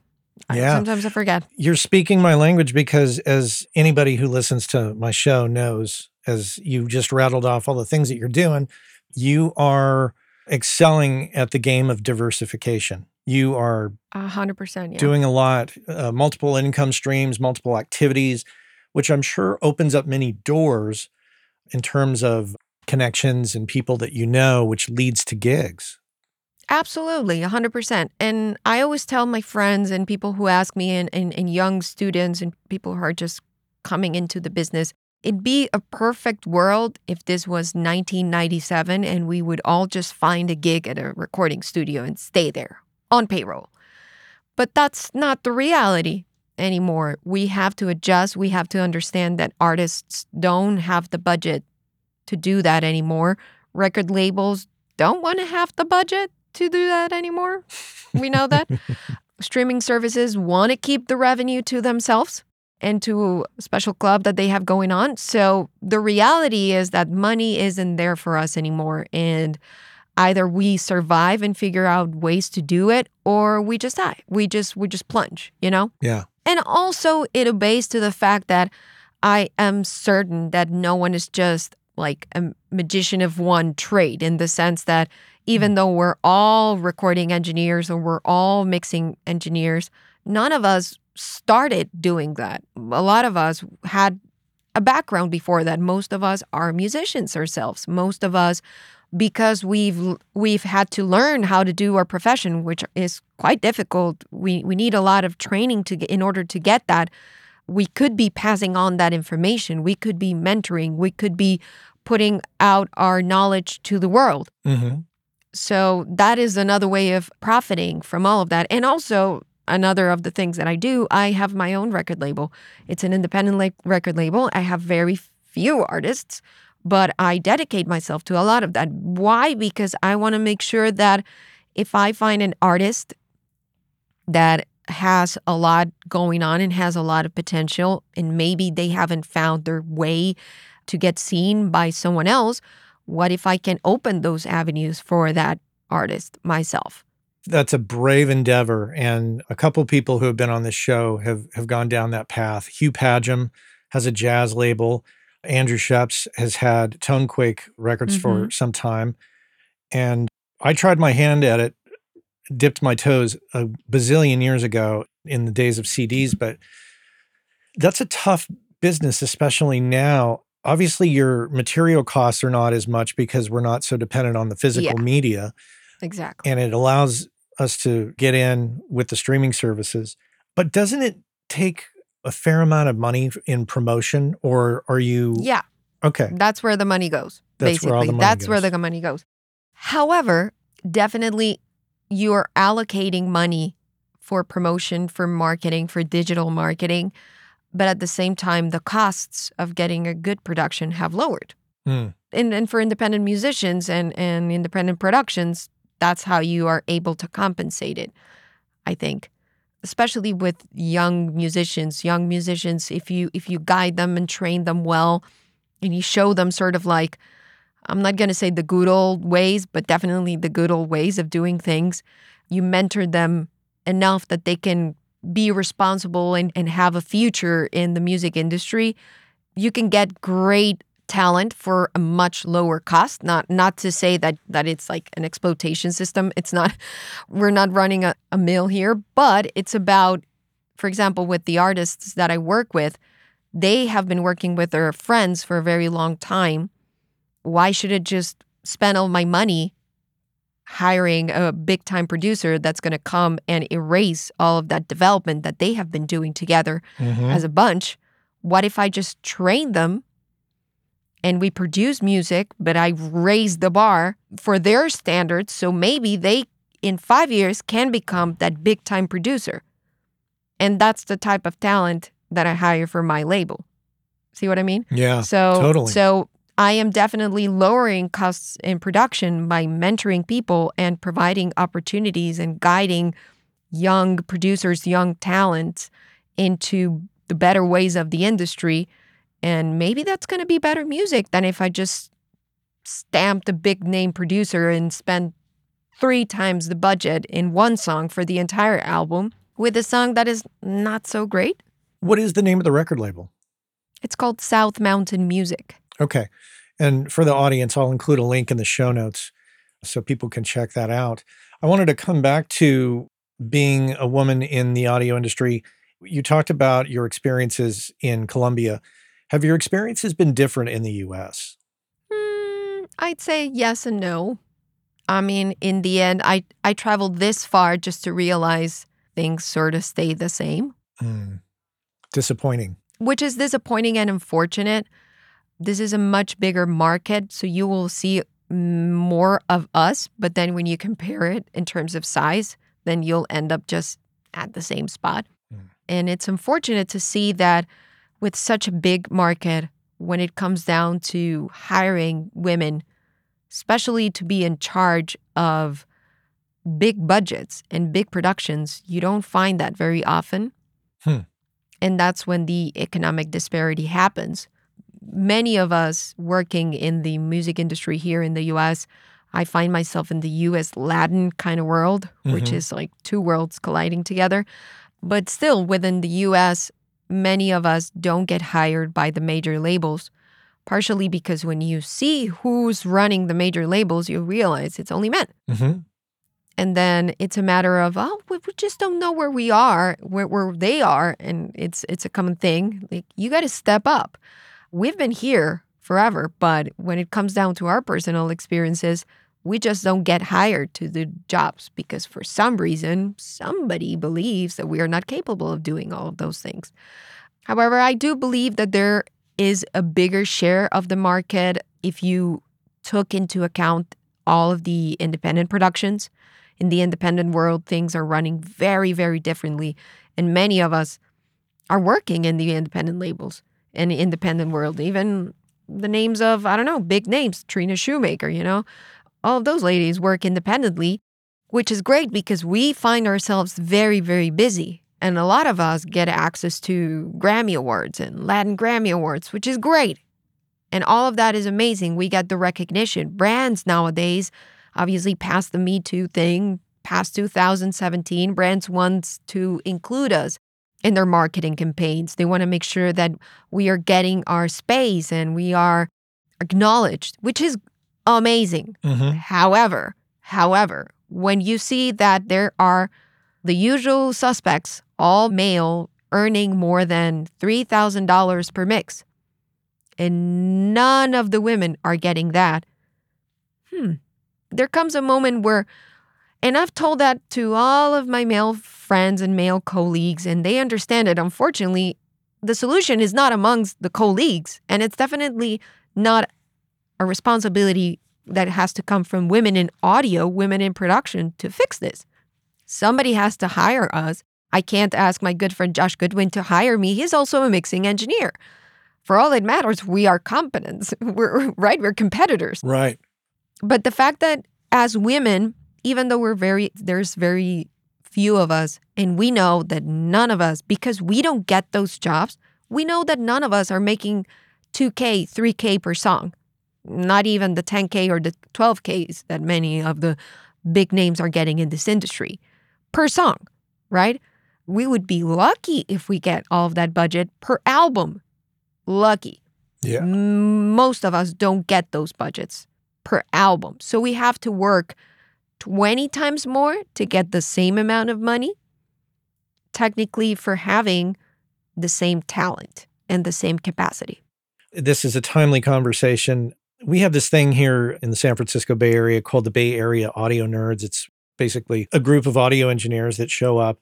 [SPEAKER 3] I-
[SPEAKER 4] Yeah.
[SPEAKER 3] sometimes I forget.
[SPEAKER 4] You're speaking my language because, as anybody who listens to my show knows, as you just rattled off all the things that you're doing, you are excelling at the game of diversification. You are
[SPEAKER 3] hundred percent. Yeah.
[SPEAKER 4] doing a lot, uh, multiple income streams, multiple activities, which I'm sure opens up many doors in terms of connections and people that you know, which leads to gigs.
[SPEAKER 3] Absolutely, 100%. And I always tell my friends and people who ask me, and, and, and young students and people who are just coming into the business, it'd be a perfect world if this was 1997 and we would all just find a gig at a recording studio and stay there on payroll. But that's not the reality anymore. We have to adjust. We have to understand that artists don't have the budget to do that anymore. Record labels don't want to have the budget to do that anymore. We know that. Streaming services want to keep the revenue to themselves and to a special club that they have going on. So the reality is that money isn't there for us anymore. And either we survive and figure out ways to do it or we just die. We just we just plunge, you know?
[SPEAKER 4] Yeah.
[SPEAKER 3] And also, it obeys to the fact that I am certain that no one is just like a magician of one trade in the sense that even though we're all recording engineers or we're all mixing engineers, none of us started doing that. A lot of us had a background before that. Most of us are musicians ourselves. Most of us because we've we've had to learn how to do our profession, which is quite difficult. We we need a lot of training to get in order to get that. We could be passing on that information. We could be mentoring. We could be putting out our knowledge to the world.
[SPEAKER 2] Mm-hmm.
[SPEAKER 3] So that is another way of profiting from all of that. And also, another of the things that I do, I have my own record label. It's an independent la- record label. I have very few artists, but I dedicate myself to a lot of that. Why? Because I want to make sure that if I find an artist that has a lot going on and has a lot of potential, and maybe they haven't found their way to get seen by someone else, what if I can open those avenues for that artist myself?
[SPEAKER 2] That's a brave endeavor. And a couple people who have been on this show have, have gone down that path. Hugh Padgham has a jazz label. Andrew Scheps has had Tonequake records for
[SPEAKER 3] Mhm.
[SPEAKER 2] some time. And I tried my hand at it, dipped my toes a bazillion years ago in the days of CDs, but that's a tough business, especially now. Obviously, your material costs are not as much because we're not so dependent on the physical
[SPEAKER 3] Yeah.
[SPEAKER 2] media
[SPEAKER 3] Exactly.
[SPEAKER 2] and it allows us to get in with the streaming services. But doesn't it take a fair amount of money in promotion, or are you
[SPEAKER 3] Yeah,
[SPEAKER 2] okay?
[SPEAKER 3] that's where the money goes.
[SPEAKER 2] That's
[SPEAKER 3] basically,
[SPEAKER 2] where all the money
[SPEAKER 3] that's where the money goes. However, definitely you're allocating money for promotion, for marketing, for digital marketing, but at the same time, the costs of getting a good production have lowered.
[SPEAKER 2] Mm.
[SPEAKER 3] And and for independent musicians and and independent productions, that's how you are able to compensate it. I think especially with young musicians young musicians if you if you guide them and train them well and you show them sort of like i'm not going to say the good old ways but definitely the good old ways of doing things you mentor them enough that they can be responsible and, and have a future in the music industry you can get great talent for a much lower cost not not to say that that it's like an exploitation system it's not we're not running a, a mill here but it's about for example with the artists that i work with they have been working with their friends for a very long time why should it just spend all my money hiring a big time producer that's going to come and erase all of that development that they have been doing together
[SPEAKER 2] Mhm.
[SPEAKER 3] as a bunch. What if I just train them and we produce music, but I raise the bar for their standards so maybe they in 5 years can become that big time producer. And that's the type of talent that I hire for my label. See what I mean?
[SPEAKER 2] Yeah,
[SPEAKER 3] So
[SPEAKER 2] totally.
[SPEAKER 3] so I am definitely lowering costs in production by mentoring people and providing opportunities and guiding young producers, young talent into the better ways of the industry. And maybe that's going to be better music than if I just stamped a big name producer and spent three times the budget in one song for the entire album with a song that is not so great.
[SPEAKER 2] what is the name of the record label?
[SPEAKER 3] It's called South Mountain Music.
[SPEAKER 2] Okay. And for the audience, I'll include a link in the show notes so people can check that out. I wanted to come back to being a woman in the audio industry. You talked about your experiences in Colombia. Have your experiences been different in the US?
[SPEAKER 3] Mm, I'd say yes and no. I mean, in the end, I I traveled this far just to realize things sort of stay the same,
[SPEAKER 2] Hmm. Disappointing.
[SPEAKER 3] which is disappointing and unfortunate. This is a much bigger market, so you will see more of us. But then when you compare it in terms of size, then you'll end up just at the same spot.
[SPEAKER 2] Mm.
[SPEAKER 3] And it's unfortunate to see that with such a big market, when it comes down to hiring women, especially to be in charge of big budgets and big productions, you don't find that very often.
[SPEAKER 2] Hmm.
[SPEAKER 3] And that's when the economic disparity happens. Many of us working in the music industry here in the US, I find myself in the US Latin kind of world, which
[SPEAKER 2] Mhm.
[SPEAKER 3] is like two worlds colliding together. But still, within the US, many of us don't get hired by the major labels, partially because when you see who's running the major labels, you realize it's only men.
[SPEAKER 2] hmm
[SPEAKER 3] And then it's a matter of, oh, we we just don't know where we are, where, where they are. And it's it's a common thing. Like, you got to step up. We've been here forever. But when it comes down to our personal experiences, we just don't get hired to the jobs because for some reason, somebody believes that we are not capable of doing all of those things. However, I do believe that there is a bigger share of the market if you took into account all of the independent productions. In the independent world, things are running very, very differently. And many of us are working in the independent labels in the independent world. Even the names of, I don't know, big names, Trina Shoemaker, you know, all of those ladies work independently, which is great because we find ourselves very, very busy. And a lot of us get access to Grammy Awards and Latin Grammy Awards, which is great. And all of that is amazing. We get the recognition. Brands nowadays, obviously, past the Me Too thing, past 2017, brands want to include us in their marketing campaigns. They want to make sure that we are getting our space and we are acknowledged, which is amazing.
[SPEAKER 2] Mm-hmm.
[SPEAKER 3] However, however, when you see that there are the usual suspects, all male, earning more than $3,000 per mix, and none of the women are getting that, hmm, there comes a moment where, and I've told that to all of my male friends and male colleagues, and they understand it. Unfortunately, the solution is not amongst the colleagues, and it's definitely not a responsibility that has to come from women in audio, women in production to fix this. Somebody has to hire us. I can't ask my good friend Josh Gudwin to hire me. He's also a mixing engineer. For all that matters, we are competents. We're right, we're competitors.
[SPEAKER 2] Right.
[SPEAKER 3] But the fact that as women, even though we're very there's very few of us and we know that none of us because we don't get those jobs, we know that none of us are making 2k, 3k per song not even the 10K or the 12Ks that many of the big names are getting in this industry per song, right? We would be lucky if we get all of that budget per album. Lucky.
[SPEAKER 2] Yeah.
[SPEAKER 3] Most of us don't get those budgets per album. So we have to work 20 times more to get the same amount of money, technically, for having the same talent and the same capacity.
[SPEAKER 2] This is a timely conversation we have this thing here in the San Francisco Bay Area called the Bay Area Audio Nerds. It's basically a group of audio engineers that show up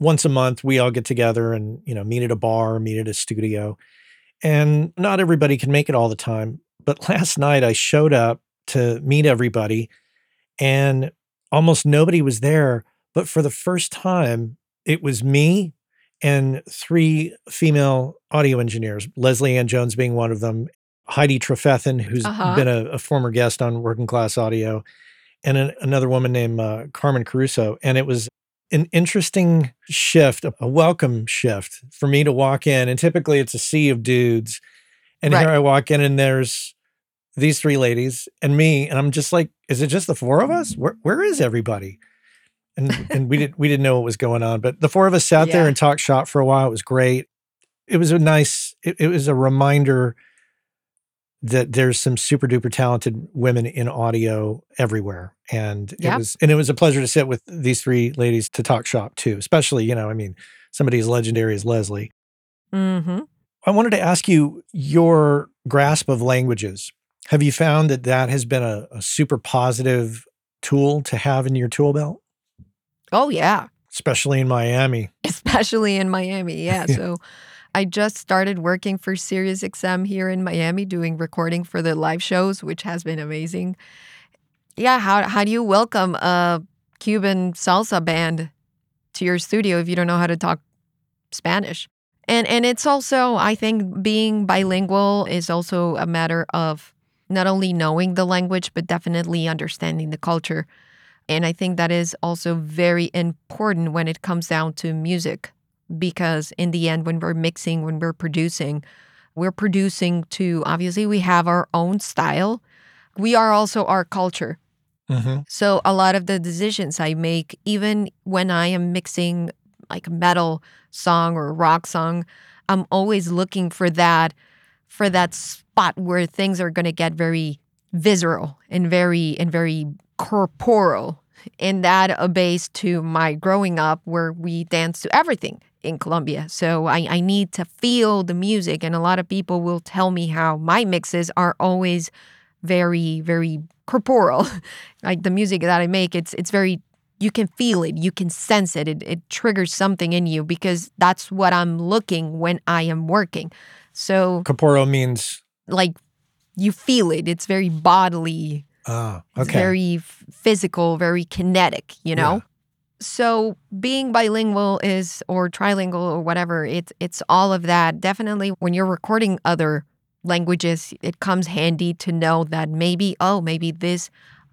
[SPEAKER 2] once a month. We all get together and, you know, meet at a bar, meet at a studio. And not everybody can make it all the time. But last night I showed up to meet everybody and almost nobody was there. But for the first time, it was me and three female audio engineers, Leslie Ann Jones being one of them, Heidi Trefethen, who's
[SPEAKER 3] Uh-huh.
[SPEAKER 2] been a, a former guest on Working Class Audio, and an, another woman named uh, Carmen Caruso. And it was an interesting shift, a, welcome shift for me to walk in. And typically it's a sea of dudes. And here I walk in and there's these three ladies and me. And I'm just like, is it just the four of us? Where, where is everybody? And, and we didn't we didn't know what was going on. But the four of us sat there and talked shop for a while. It was great. It was a nice, it, it was a reminder that there's some super duper talented women in audio everywhere and
[SPEAKER 3] Yep.
[SPEAKER 2] it was and it was a pleasure to sit with these three ladies to talk shop too especially you know i mean somebody as legendary as leslie
[SPEAKER 3] Mm-hmm.
[SPEAKER 2] i wanted to ask you your grasp of languages have you found that that has been a, a super positive tool to have in your tool belt
[SPEAKER 3] Oh, yeah.
[SPEAKER 2] especially in miami
[SPEAKER 3] especially in Miami. Yeah.
[SPEAKER 2] Yeah.
[SPEAKER 3] So I just started working for SiriusXM here in Miami, doing recording for the live shows, which has been amazing. Yeah. How, how do you welcome a Cuban salsa band to your studio if you don't know how to talk Spanish? And, and it's also, I think, being bilingual is also a matter of not only knowing the language, but definitely understanding the culture. And I think that is also very important when it comes down to music, because in the end, when we're mixing, when we're producing, we're producing to obviously we have our own style. We are also our culture.
[SPEAKER 2] mm-hmm.
[SPEAKER 3] So a lot of the decisions I make, even when I am mixing like a metal song or a rock song, I'm always looking for that for that spot where things are going to get very visceral and very and very corporal. And that obeys to my growing up where we dance to everything. In Colombia. So I, I need to feel the music. And a lot of people will tell me how my mixes are always very, very corporal. like the music that I make, it's it's very you can feel it, you can sense it. it. It triggers something in you because that's what I'm looking when I am working. So
[SPEAKER 4] corporal means
[SPEAKER 3] like you feel it. It's very bodily.
[SPEAKER 4] Ah,
[SPEAKER 3] It's
[SPEAKER 4] okay.
[SPEAKER 3] very physical, very kinetic, you know?
[SPEAKER 4] Yeah.
[SPEAKER 3] So being bilingual is or trilingual or whatever, it's it's all of that. Definitely when you're recording other languages, it comes handy to know that maybe, oh, maybe this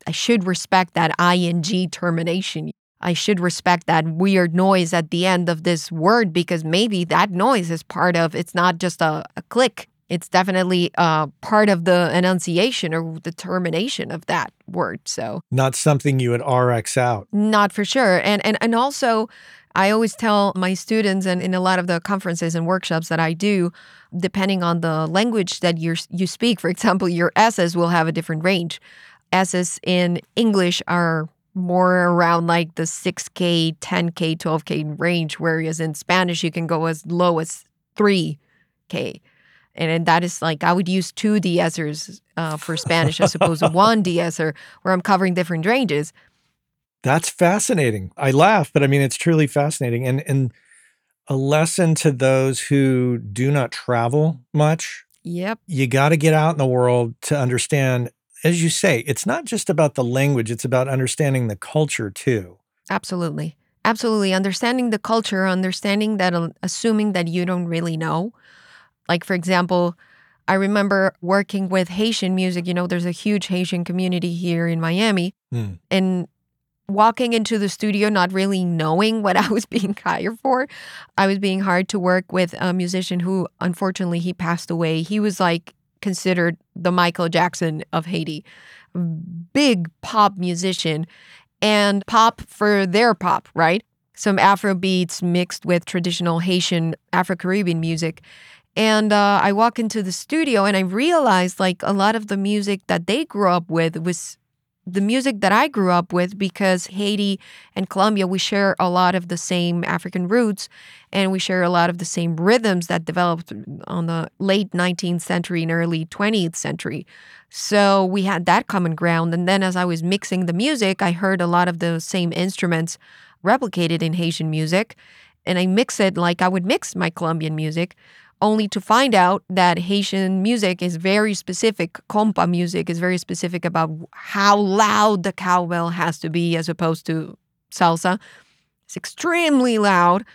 [SPEAKER 3] I should respect that ing termination. I should respect that weird noise at the end of this word because maybe that noise is part of it's not just a, a click. It's definitely uh, part of the enunciation or the termination of that word. So
[SPEAKER 4] Not something you would RX out.
[SPEAKER 3] not for sure. And and and also I always tell my students and in a lot of the conferences and workshops that I do, depending on the language that you you speak, for example, your S's will have a different range. S's in English are more around like the 6K, 10K, 12K range, whereas in Spanish you can go as low as 3K. And that is like I would use two de-essers uh, for Spanish as opposed to one de-esser where I'm covering different ranges.
[SPEAKER 4] That's fascinating. I laugh, but I mean it's truly fascinating. And and a lesson to those who do not travel much.
[SPEAKER 3] Yep.
[SPEAKER 4] You got to get out in the world to understand as you say, it's not just about the language, it's about understanding the culture too.
[SPEAKER 3] Absolutely. Absolutely. Understanding the culture, understanding that, uh, assuming that you don't really know. Like, for example, I remember working with Haitian music. You know, there's a huge Haitian community here in Miami.
[SPEAKER 4] Hmm.
[SPEAKER 3] And walking into the studio, not really knowing what I was being hired for, I was being hired to work with a musician who, unfortunately, he passed away. He was like considered the Michael Jackson of Haiti, big pop musician and pop for their pop, right? Some Afro beats mixed with traditional Haitian Afro Caribbean music. And uh, I walk into the studio and I realized like a lot of the music that they grew up with was the music that I grew up with because Haiti and Colombia, we share a lot of the same African roots and we share a lot of the same rhythms that developed on the late 19th century and early 20th century. So we had that common ground. And then as I was mixing the music, I heard a lot of the same instruments replicated in Haitian music. And I mix it like I would mix my Colombian music only to find out that Haitian music is very specific. Compa music is very specific about how loud the cowbell has to be as opposed to salsa. It's extremely loud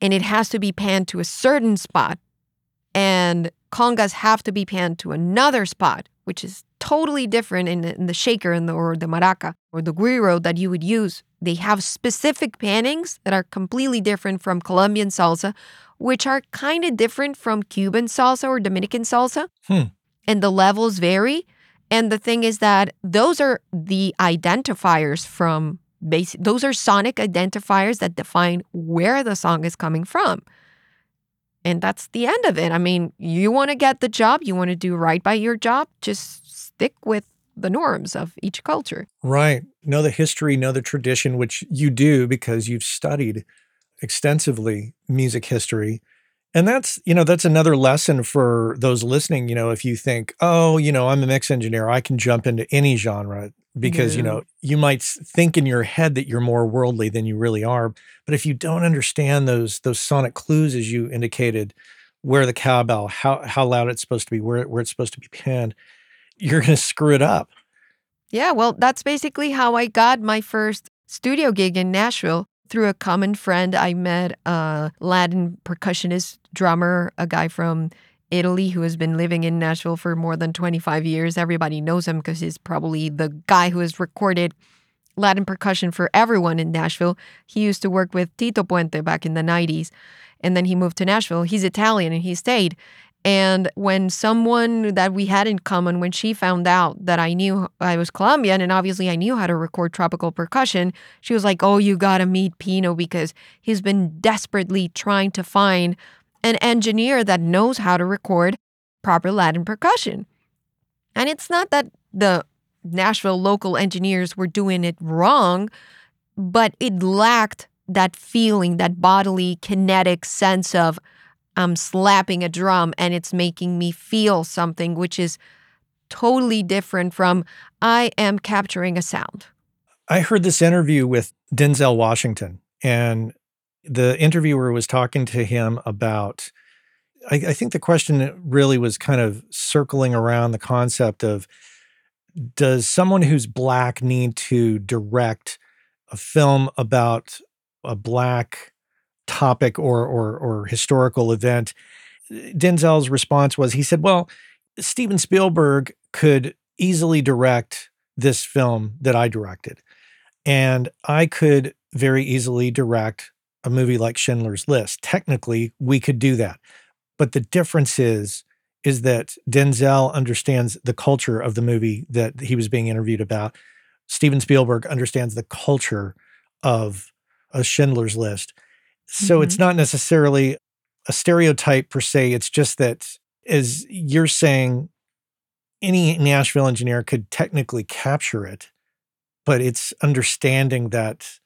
[SPEAKER 3] and it has to be panned to a certain spot. And congas have to be panned to another spot, which is totally different in the, in the shaker the, or the maraca or the guiro that you would use. They have specific pannings that are completely different from Colombian salsa, which are kind of different from Cuban salsa or Dominican salsa.
[SPEAKER 4] Hmm.
[SPEAKER 3] And the levels vary. And the thing is that those are the identifiers from basic, those are sonic identifiers that define where the song is coming from. And that's the end of it. I mean, you want to get the job, you want to do right by your job, just stick with the norms of each culture.
[SPEAKER 4] Right. Know the history, know the tradition, which you do because you've studied extensively music history. And that's, you know, that's another lesson for those listening. You know, if you think, oh, you know, I'm a mix engineer, I can jump into any genre because, you know, you might think in your head that you're more worldly than you really are. But if you don't understand those those sonic clues, as you indicated, where the cowbell, how how loud it's supposed to be, where where it's supposed to be panned, you're going to screw it up.
[SPEAKER 3] Yeah, well, that's basically how I got my first studio gig in Nashville. Through a common friend, I met a Latin percussionist, drummer, a guy from Italy who has been living in Nashville for more than 25 years. Everybody knows him because he's probably the guy who has recorded Latin percussion for everyone in Nashville. He used to work with Tito Puente back in the 90s, and then he moved to Nashville. He's Italian and he stayed. And when someone that we had in common, when she found out that I knew I was Colombian and obviously I knew how to record tropical percussion, she was like, Oh, you gotta meet Pino because he's been desperately trying to find an engineer that knows how to record proper Latin percussion. And it's not that the Nashville local engineers were doing it wrong, but it lacked that feeling, that bodily kinetic sense of I'm slapping a drum and it's making me feel something, which is totally different from I am capturing a sound.
[SPEAKER 2] I heard this interview with Denzel Washington, and the interviewer was talking to him about. I, I think the question really was kind of circling around the concept of does someone who's black need to direct a film about a black topic or or or historical event denzel's response was he said well steven spielberg could easily direct this film that i directed and i could very easily direct a movie like schindler's list technically we could do that but the difference is is that Denzel understands the culture of the movie that he was being interviewed about. Steven Spielberg understands the culture of a Schindler's List. So mm-hmm. it's not necessarily a stereotype per se. It's just that, as you're saying, any Nashville engineer could technically capture it, but it's understanding that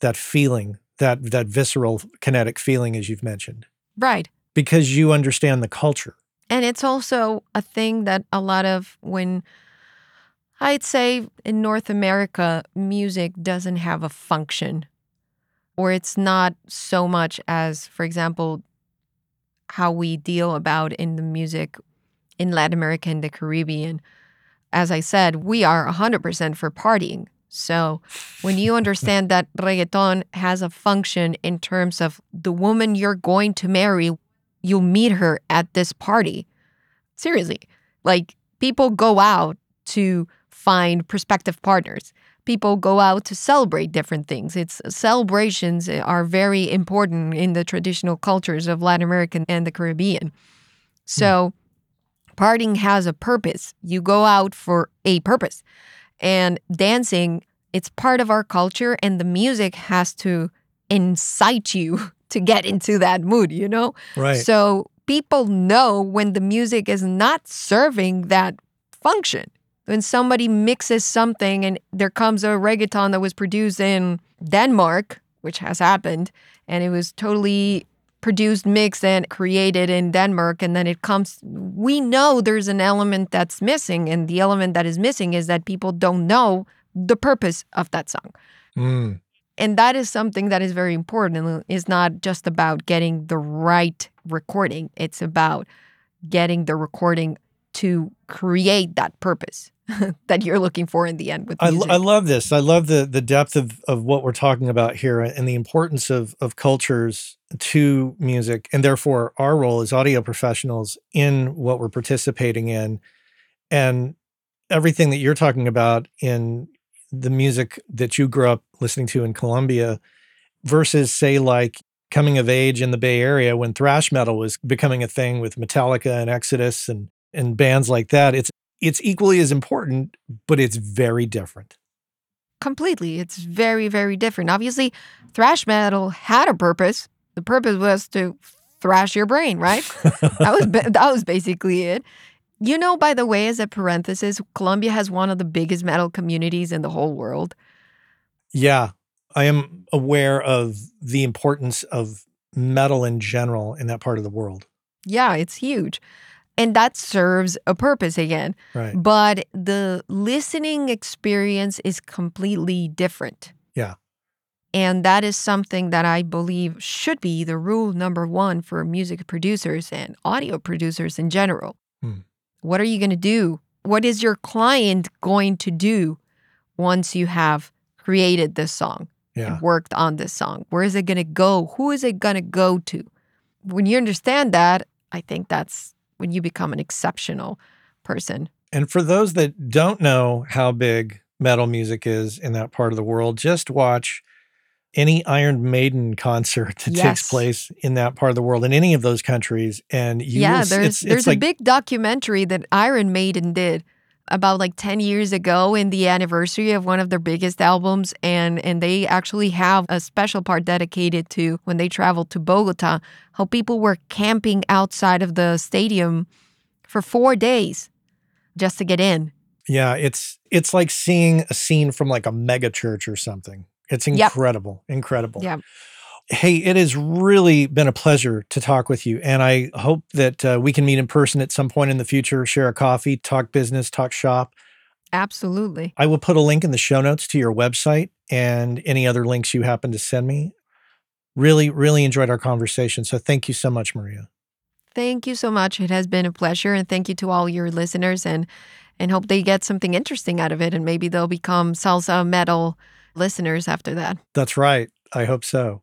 [SPEAKER 2] that feeling, that that visceral kinetic feeling, as you've mentioned,
[SPEAKER 3] right?
[SPEAKER 2] Because you understand the culture.
[SPEAKER 3] And it's also a thing that a lot of when I'd say in North America, music doesn't have a function, or it's not so much as, for example, how we deal about in the music in Latin America and the Caribbean. As I said, we are 100% for partying. So when you understand that reggaeton has a function in terms of the woman you're going to marry you'll meet her at this party. Seriously, like people go out to find prospective partners. People go out to celebrate different things. It's celebrations are very important in the traditional cultures of Latin America and the Caribbean. Hmm. So, partying has a purpose. You go out for a purpose. And dancing, it's part of our culture, and the music has to incite you to get into that mood, you know?
[SPEAKER 2] Right.
[SPEAKER 3] So people know when the music is not serving that function. When somebody mixes something and there comes a reggaeton that was produced in Denmark, which has happened, and it was totally produced, mixed, and created in Denmark, and then it comes, we know there's an element that's missing. And the element that is missing is that people don't know the purpose of that song.
[SPEAKER 2] Mm.
[SPEAKER 3] And that is something that is very important. It's not just about getting the right recording, it's about getting the recording to create that purpose that you're looking for in the end with music.
[SPEAKER 2] I, I love this. I love the the depth of, of what we're talking about here and the importance of of cultures to music and therefore our role as audio professionals in what we're participating in and everything that you're talking about in the music that you grew up listening to in Colombia versus, say, like coming of age in the Bay Area when thrash metal was becoming a thing with Metallica and Exodus and and bands like that. It's it's equally as important, but it's very different.
[SPEAKER 3] Completely. It's very, very different. Obviously, thrash metal had a purpose. The purpose was to thrash your brain, right? that was that was basically it. You know, by the way, as a parenthesis, Colombia has one of the biggest metal communities in the whole world.
[SPEAKER 2] Yeah, I am aware of the importance of metal in general in that part of the world.
[SPEAKER 3] Yeah, it's huge. And that serves a purpose again.
[SPEAKER 2] Right.
[SPEAKER 3] But the listening experience is completely different.
[SPEAKER 2] Yeah.
[SPEAKER 3] And that is something that I believe should be the rule number one for music producers and audio producers in general.
[SPEAKER 2] Hmm.
[SPEAKER 3] What are you going to do? What is your client going to do once you have created this song
[SPEAKER 2] yeah.
[SPEAKER 3] and worked on this song? Where is it going to go? Who is it going to go to? When you understand that, I think that's when you become an exceptional person.
[SPEAKER 2] And for those that don't know how big metal music is in that part of the world, just watch any Iron Maiden concert that yes. takes place in that part of the world in any of those countries, and you
[SPEAKER 3] yeah,
[SPEAKER 2] will,
[SPEAKER 3] there's
[SPEAKER 2] it's,
[SPEAKER 3] there's
[SPEAKER 2] it's
[SPEAKER 3] a
[SPEAKER 2] like,
[SPEAKER 3] big documentary that Iron Maiden did about like 10 years ago in the anniversary of one of their biggest albums and and they actually have a special part dedicated to when they traveled to Bogota how people were camping outside of the stadium for 4 days just to get in
[SPEAKER 2] yeah it's it's like seeing a scene from like a mega church or something
[SPEAKER 4] It's
[SPEAKER 3] Yep.
[SPEAKER 4] incredible. Incredible.
[SPEAKER 3] Yeah.
[SPEAKER 4] Hey, it has really been a pleasure to talk with you. And I hope that uh, we can meet in person at some point in the future, share a coffee, talk business, talk shop.
[SPEAKER 3] Absolutely.
[SPEAKER 4] I will put a link in the show notes to your website and any other links you happen to send me. Really, really enjoyed our conversation. So thank you so much, Maria.
[SPEAKER 3] Thank you so much. It has been a pleasure. And thank you to all your listeners and and hope they get something interesting out of it and maybe they'll become salsa metal listeners after that.
[SPEAKER 4] That's right. I hope so.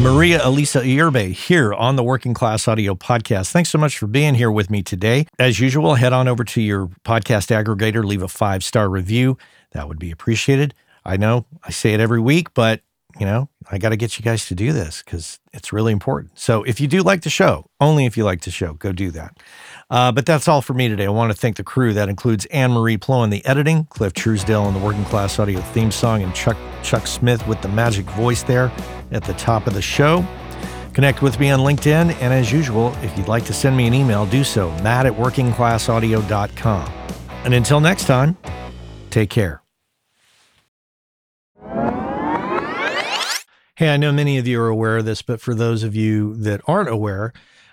[SPEAKER 2] Maria Elisa Ayerbe here on the Working Class Audio Podcast. Thanks so much for being here with me today. As usual, head on over to your podcast aggregator, leave a five star review. That would be appreciated. I know I say it every week, but you know, I got to get you guys to do this because it's really important. So if you do like the show, only if you like the show, go do that. Uh, but that's all for me today. I want to thank the crew. That includes Anne Marie Pleau in the editing, Cliff Truesdell on the Working Class Audio theme song, and Chuck Chuck Smith with the magic voice there at the top of the show. Connect with me on LinkedIn, and as usual, if you'd like to send me an email, do so, matt at workingclassaudio.com. And until next time, take care. Hey, I know many of you are aware of this, but for those of you that aren't aware,